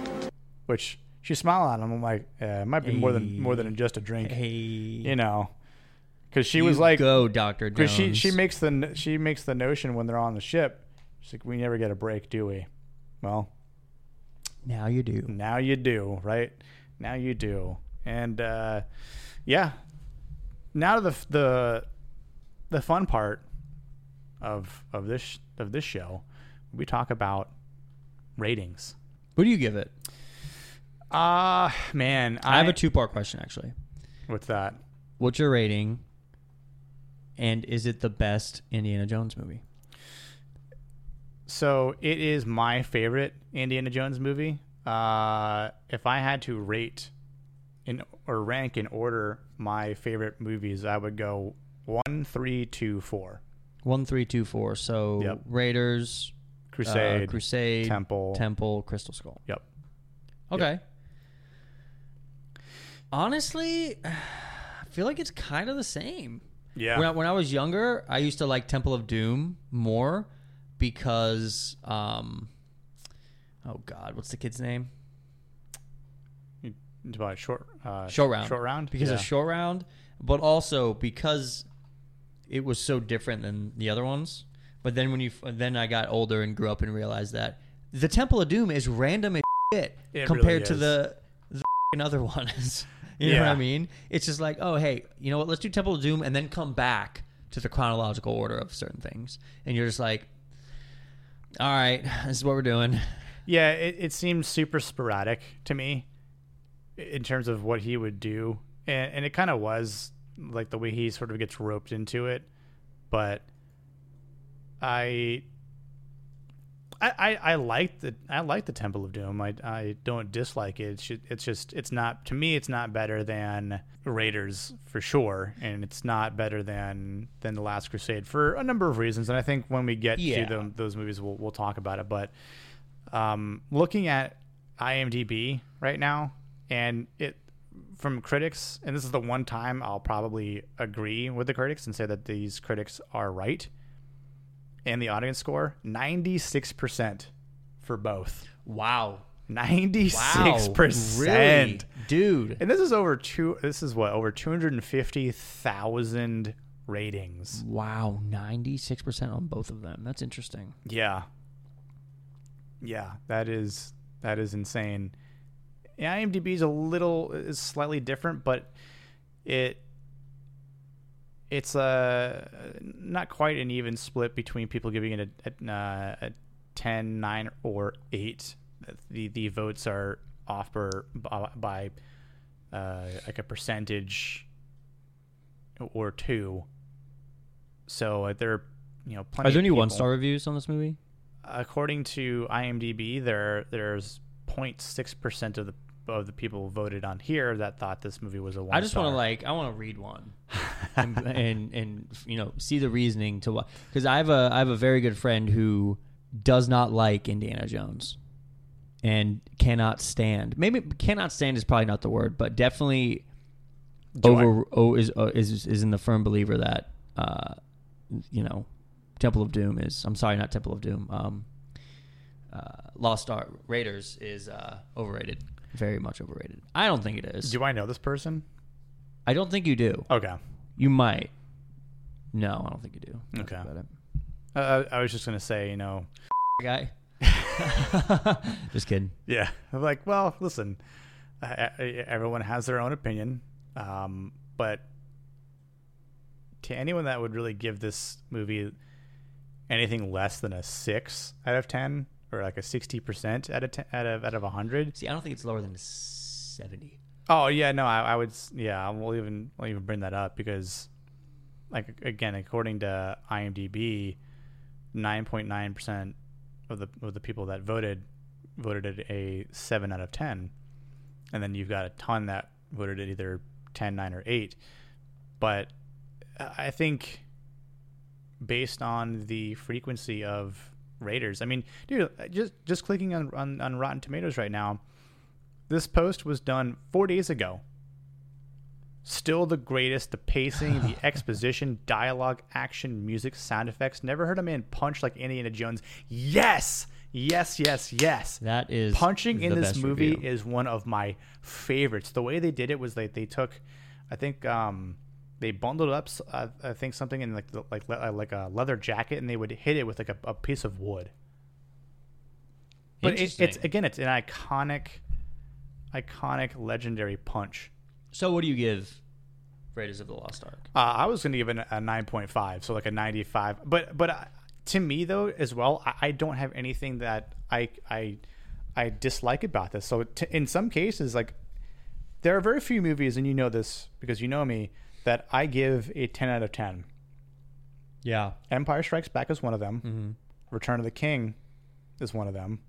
which she smiled at him. I'm like, eh, it might be more than more than just a drink, Hey, you know, because she you was like, "Go, Doctor because she she makes the she makes the notion when they're on the ship. She's like, we never get a break, do we? Well, now you do. now you do, right? Now you do, and uh, yeah. Now the the the fun part of of this of this show, we talk about ratings. What do you give it? Ah, man, I have a two part question actually. What's that? What's your rating? And is it the best Indiana Jones movie? So it is my favorite Indiana Jones movie. Uh, if I had to rate in or rank in order my favorite movies, I would go one, three, two, four. One, three, two, four. So Yep. Raiders, Crusade, uh, Crusade, Temple. Temple, Crystal Skull. Yep. Okay. Honestly, I feel like it's kind of the same. Yeah. When I, when I was younger, I used to like Temple of Doom more because, um, oh God, what's the kid's name? It's about short, uh, Short round. Short round because Yeah. of short round, but also because it was so different than the other ones. But then when you then I got older and grew up and realized that the Temple of Doom is random as shit It compared really to the the other ones. you know what I mean? It's just like, oh hey, you know what? Let's do Temple of Doom and then come back to the chronological order of certain things, and you're just like, all right, this is what we're doing. Yeah, it, it seems super sporadic to me in terms of what he would do. And, and it kind of was like the way he sort of gets roped into it. But I. I, I, I like the I like the Temple of Doom. I, I don't dislike it. It's just, it's just it's not to me. It's not better than Raiders for sure, and it's not better than than the Last Crusade for a number of reasons. And I think when we get Yeah. to them, those movies, we'll we'll talk about it. But um, looking at IMDb right now, and it from critics, and this is the one time I'll probably agree with the critics and say that these critics are right. And the audience score, ninety six percent for both. Wow, Ninety wow, six really, percent, dude. And this is over two. This is what over two hundred and fifty thousand ratings. Wow, ninety six percent on both of them. That's interesting. Yeah. Yeah, that is that is insane. Yeah, IMDb is a little is slightly different, but it it's a not quite an even split between people giving it a, a, uh, a 10, 9, or 8. The the votes are off per, by uh, like a percentage or two. So uh, there are you know plenty Are there of any one star reviews on this movie? according to IMDb, there there's 0.6 percent of the of the people voted on here that thought this movie was a one. I just want to like I want to read one and, and and you know see the reasoning to what because I have a I have a very good friend who does not like Indiana Jones and cannot stand maybe cannot stand is probably not the word but definitely Do I- over oh, is uh, is is in the firm believer that uh you know Temple of Doom is I'm sorry not Temple of Doom um uh, Lost Ark Raiders is uh, overrated very much overrated I don't think it is Do I know this person? I don't think you do. Okay. You might. No, I don't think you do. That's Okay. about it. Uh, I was just gonna say, you know, Guy. Just kidding. yeah. I'm like, well, listen, I, I, everyone has their own opinion, um, but to anyone that would really give this movie anything less than a six out of ten or like a sixty percent out of 10, out of out of hundred, See, I don't think it's lower than seventy. Oh yeah, no, I, I would. Yeah, we'll even we'll even bring that up because, like again, according to IMDb, nine point nine percent of the of the people that voted voted it a seven out of ten, and then you've got a ton that voted it either 10, 9, or eight. But uh, I think based on the frequency of Raiders, I mean, dude, just just clicking on on, on Rotten Tomatoes right now. This post was done four days ago. Still the greatest. The pacing, the exposition, dialogue, action, music, sound effects. Never heard a man punch like Indiana Jones. Yes, yes, yes, yes. That is Punching in this movie review. is one of my favorites. The way they did it was like they took, I think, um, they bundled up, uh, I think something in like the, like le- uh, like a leather jacket, and they would hit it with like a, a piece of wood. But it, it's again, it's an iconic, iconic, legendary punch. So, what do you give Raiders of the Lost Ark? Uh, I was going to give it a nine point five, so like a ninety five. But but uh, to me though, as well, I, I don't have anything that I I I dislike about this. So t- in some cases, like there are very few movies, and you know this because you know me, that I give a ten out of ten. Yeah. Empire Strikes Back is one of them. Mm-hmm. Return of the King is one of them.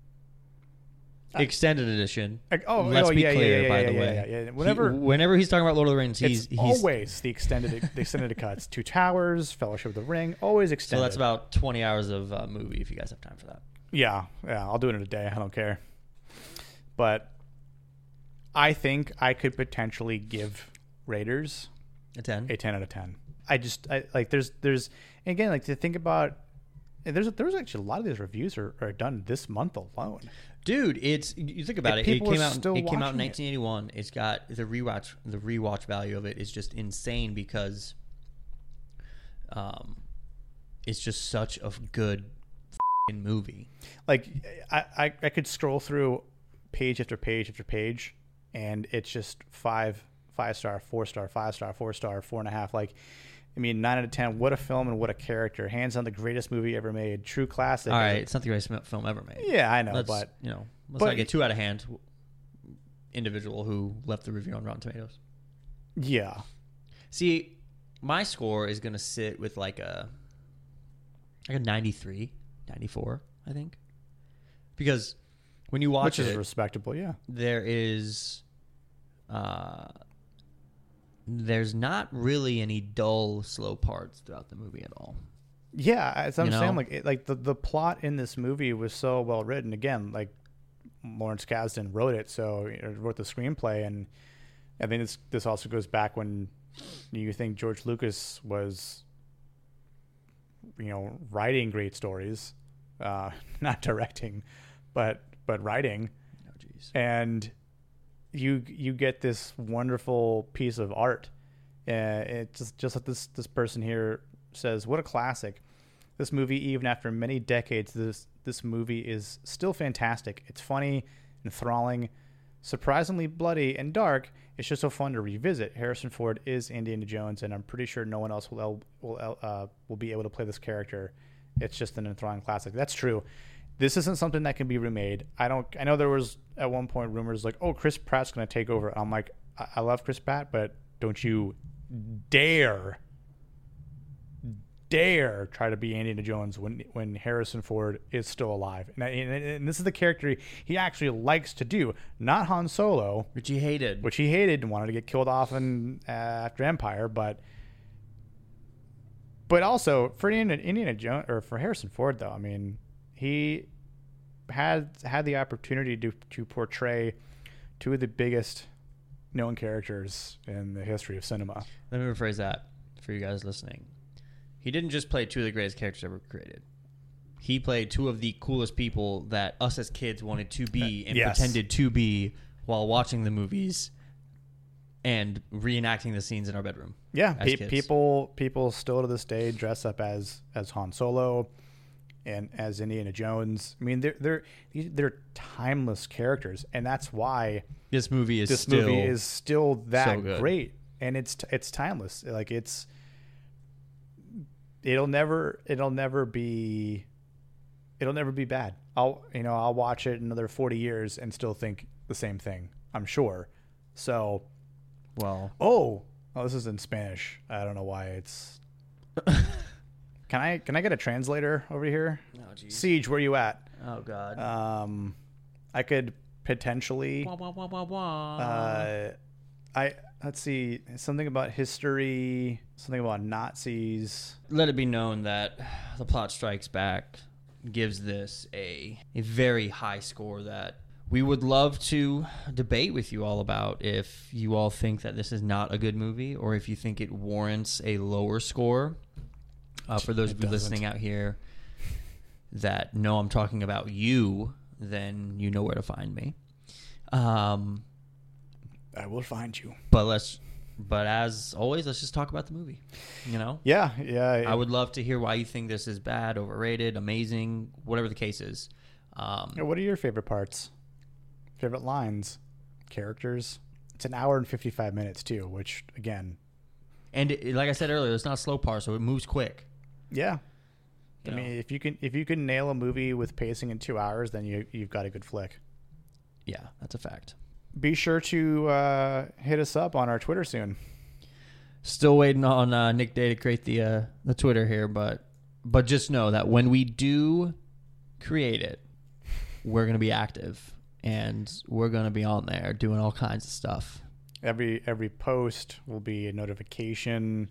Uh, extended edition. Like, oh, let's oh, be yeah, clear. yeah, by the way, yeah, yeah. He- Whenever- whenever he's talking about Lord of the Rings, he's he's always the extended the extended cuts. Two Towers, Fellowship of the Ring, always extended. so that's about twenty hours of uh, movie if you guys have time for that. Yeah, yeah, I'll do it in a day. I don't care. But I think I could potentially give Raiders A ten. a 10 out of 10. I just I like there's there's again like to think about there's there's actually a lot of these reviews are, are done this month alone. Dude, it's you think about it. It came out. It came out in watching it. 1981. It's got the rewatch. The rewatch value of it is just insane because, um, it's just such a good fing movie. Like I, I I could scroll through page after page after page, and it's just five five star, four star, five star, four star, four and a half. Like. I mean, nine out of ten. What a film and what a character! Hands on the greatest movie ever made. True classic. All right, it's not the greatest film ever made. Yeah, I know, Let's, but you know, let's but- not get too out of hand. Individual who left the review on Rotten Tomatoes. yeah, See, my score is gonna sit with like a like a 93, 94, I think, because when you watch which is it, respectable. Yeah, there is uh there's not really any dull slow parts throughout the movie at all. Yeah, as I'm You saying, like it, like the the plot in this movie was so well written. Again, like Lawrence Kasdan wrote it, so know, wrote the screenplay, and I think this this also goes back when you think George Lucas was, you know, writing great stories, uh, not directing, but but writing, oh jeez. And you you get this wonderful piece of art. And it just just like this this person here says, what a classic! This movie, even after many decades, this this movie is still fantastic. It's funny, enthralling, surprisingly bloody and dark. It's just so fun to revisit. Harrison Ford is Indiana Jones, and I'm pretty sure no one else will will uh, will be able to play this character. It's just an enthralling classic. That's true. This isn't something that can be remade. I don't. I know there was at one point rumors like, "Oh, Chris Pratt's going to take over." I'm like, I, I love Chris Pratt, but don't you dare, dare try to be Indiana Jones when when Harrison Ford is still alive. And, and, and this is the character he, he actually likes to do, not Han Solo, which he hated which he hated and wanted to get killed off in uh, after Empire, but. But also for Indiana, Indiana Jones or for Harrison Ford, though, I mean, he had had the opportunity to to portray two of the biggest known characters in the history of cinema. let me rephrase that for you guys listening he didn't just play two of the greatest characters ever created he played two of the coolest people that us as kids wanted to be uh, and Yes. pretended to be while watching the movies and reenacting the scenes in our bedroom Yeah, pe- people people still to this day dress up as as Han Solo and as Indiana Jones. I mean, they're they're they're timeless characters, and that's why this movie is this still movie is still that so great, and it's it's timeless. Like it's it'll never it'll never be it'll never be bad. I'll you know I'll watch it another forty years and still think the same thing. I'm sure. So well oh oh this is in Spanish. I don't know why it's. can I can I get a translator over here? oh jeez Siege, where you at? oh god Um, I could potentially. Wah, wah, wah, wah, wah. Uh, I let's see something about history, something about Nazis. let it be known that the plot strikes back gives this a a very high score that we would love to debate with you all about if you all think that this is not a good movie or if you think it warrants a lower score uh, for those of you listening out here that know I'm talking about you then you know where to find me um, I will find you. but let's but as always let's just talk about the movie you know Yeah, yeah. I would love to hear why you think this is bad, overrated, amazing, whatever the case is. Um, What are your favorite parts? Favorite lines, characters? It's an hour and fifty-five minutes too, which again, and it, like I said earlier, it's not slow par, so it moves quick. Yeah. You I know? mean, if you can if you can nail a movie with pacing in two hours, then you you've got a good flick. Yeah, that's a fact. Be sure to uh, hit us up on our Twitter soon. Still waiting on uh, Nick Day to create the uh, the Twitter here, but but just know that when we do create it, we're gonna be active and we're gonna be on there doing all kinds of stuff. every every post will be a notification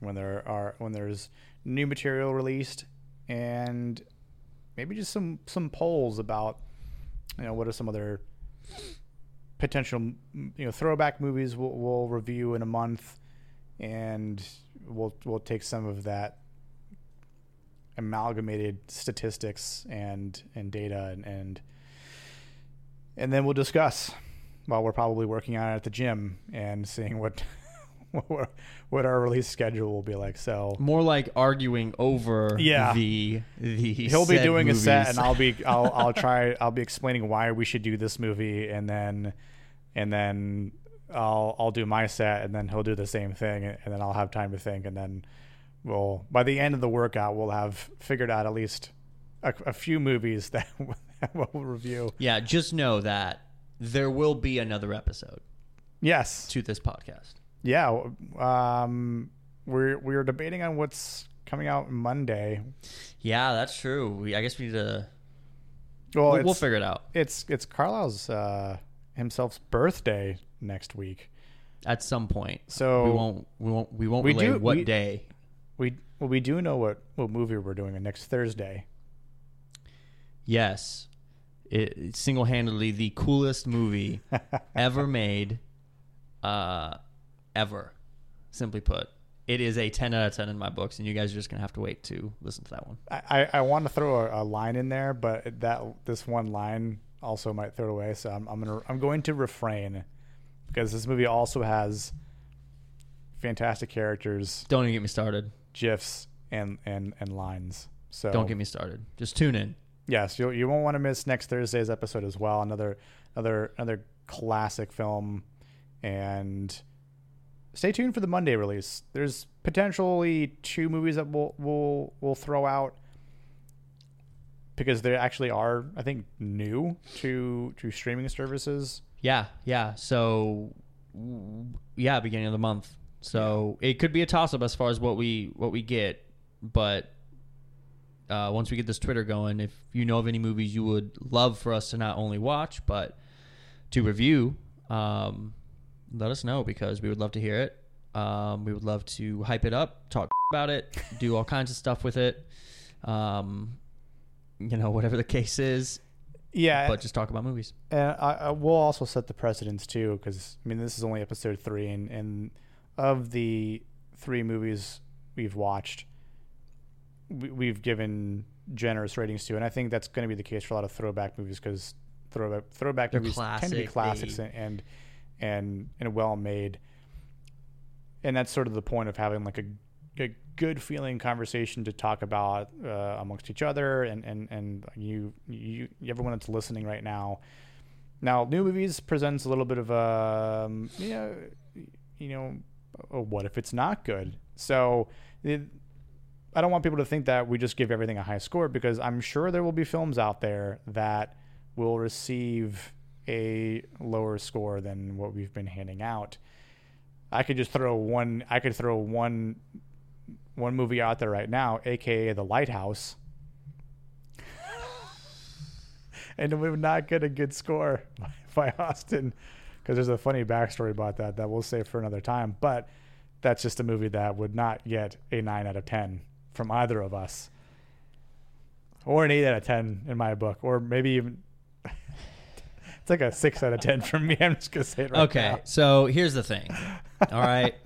when there are when there's new material released and maybe just some some polls about you know what are some other potential you know throwback movies we'll, we'll review in a month and we'll we'll take some of that amalgamated statistics and and data and and, and then we'll discuss while we're probably working on it at the gym and seeing what what, our release schedule will be like. So More like arguing over Yeah. the the he'll be doing a set and I'll be I'll I'll try I'll be explaining why we should do this movie and then and then I'll I'll do my set and then he'll do the same thing and then I'll have time to think and then we'll by the end of the workout we'll have figured out at least a, a few movies that we'll review. Yeah, just know that there will be another episode Yes. to this podcast. Yeah. Um we're we're debating on what's coming out Monday. Yeah, that's true. We, I guess we need to. Well, We'll, we'll figure it out it's it's Carlisle's uh himself's birthday next week. at some point. So we won't. We won't. We won't we relay do- what we- day. We well, we do know what what movie we're doing next Thursday. Yes, it, single-handedly the coolest movie ever made, uh, ever. Simply put, it is a ten out of ten in my books, and you guys are just gonna have to wait to listen to that one. I, I, I want to throw a, a line in there, but that this one line also might throw it away. So I'm I'm gonna I'm going to refrain because this movie also has fantastic characters, Don't even get me started. gifs, and and and lines. So Don't get me started. Just tune in. Yes, you you won't want to miss next Thursday's episode as well. Another another another classic film, and stay tuned for the Monday release. There's potentially two movies that we'll we'll we'll throw out because they actually are I think new to to streaming services. Yeah, yeah. So, yeah, beginning of the month. So it could be a toss up as far as what we what we get, but uh, once we get this Twitter going, if you know of any movies you would love for us to not only watch but to review, um, let us know because we would love to hear it. Um, we would love to hype it up, talk about it, do all kinds of stuff with it. Um, you know, whatever the case is, Yeah, but just talk about movies. And I, I will also set the precedence too, because I mean this is only episode three, and, and of the three movies we've watched, we, we've given generous ratings to, and I think that's going to be the case for a lot of throwback movies because throwback throwback They're movies tend to be classics they- and and and, and well made, and that's sort of the point of having like a a good feeling conversation to talk about uh, amongst each other and, and, and you, you everyone that's listening right now. Now, new movies presents a little bit of a um, you know, you know, what if it's not good? So it, I don't want people to think that we just give everything a high score because I'm sure there will be films out there that will receive a lower score than what we've been handing out. I could just throw one. I could throw one one movie out there right now, aka The Lighthouse, and we would not get a good score by Austin because there's a funny backstory about that that we'll save for another time. But that's just a movie that would not get a nine out of ten from either of us, or an eight out of ten in my book, or maybe even. It's like a six out of ten from me. I'm just gonna say it right now. okay, now. so here's the thing. All right.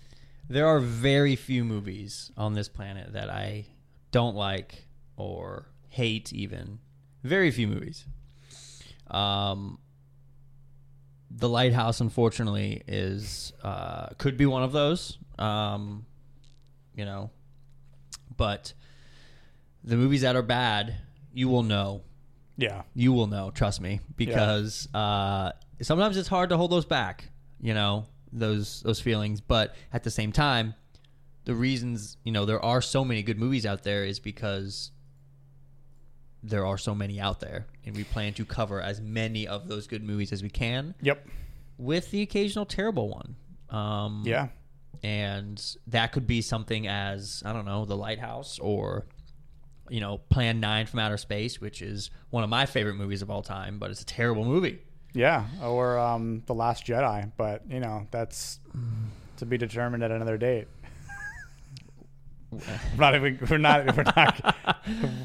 there are very few movies on this planet that I don't like or hate even. Very few movies. Um The Lighthouse unfortunately is uh could be one of those. Um you know. But the movies that are bad, you will know Yeah, you will know trust me because uh, sometimes it's hard to hold those back you know those those feelings but at the same time the reasons you know there are so many good movies out there is because there are so many out there and we plan to cover as many of those good movies as we can yep, with the occasional terrible one. Um, yeah. and that could be something as I don't know, The Lighthouse or you know, Plan 9 from Outer Space, which is one of my favorite movies of all time, but it's a terrible movie. Yeah, or um, the Last Jedi, but you know that's to be determined at another date. we're not even, we're not we're not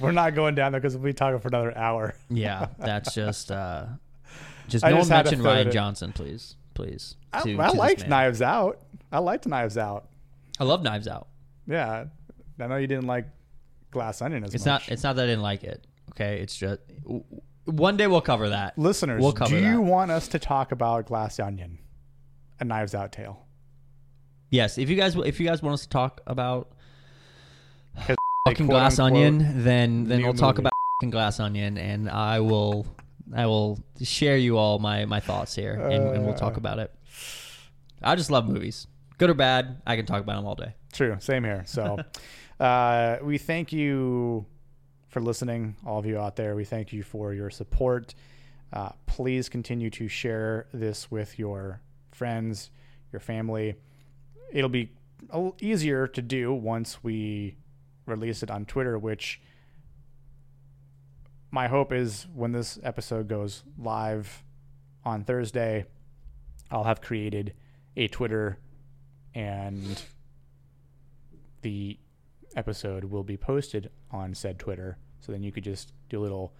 we're not going down there because we'll be talking for another hour. Yeah, that's just uh just I no just one mention Rian it. Johnson, please. Please. I, to- I to liked. Knives Out. I liked Knives Out. I love Knives Out. Yeah, I know you didn't like Glass Onion as It's much. not. It's not that I didn't like it. Okay, it's just w- one day we'll cover that. Listeners, we'll cover do you that. want us to talk about Glass Onion, a Knives Out tale? Yes, if you guys if you guys want us to talk about fucking Glass unquote, Onion, then then we'll talk movie. about fucking Glass Onion, and I will I will share you all my my thoughts here, and, and we'll Uh. talk about it. I just love movies, good or bad. I can talk about them all day. True, same here. So, uh, we thank you for listening, all of you out there. We thank you for your support. Uh, please continue to share this with your friends, your family. It'll be easier to do once we release it on Twitter, which my hope is when this episode goes live on Thursday, I'll have created a Twitter and the episode will be posted on said Twitter. So then you could just do a little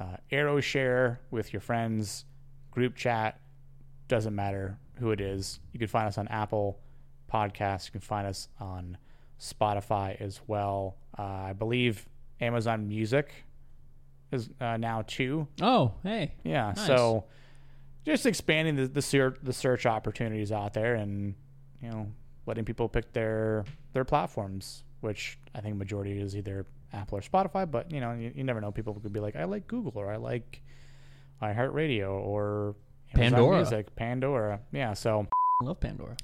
uh, arrow share with your friends, group chat. Doesn't matter who it is. You can find us on Apple Podcasts. You can find us on Spotify as well. Uh, I believe Amazon Music is uh, now too. Oh, hey, Yeah. Nice. So just expanding the the search, the search opportunities out there, and you know, letting people pick their their platforms, which I think majority is either Apple or Spotify. But you know, you, you never know. People could be like, I like Google or I like iHeartRadio or Amazon Pandora. Music, Pandora. Yeah. So. I love Pandora.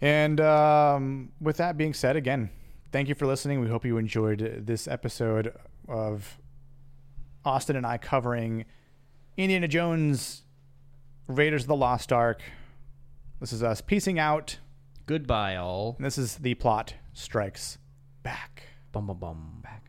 And um, with that being said, again, thank you for listening. We hope you enjoyed this episode of Austin and I covering Indiana Jones, Raiders of the Lost Ark. This is us piecing out, Goodbye, all. and this is the plot strikes back. Bum bum bum. Back.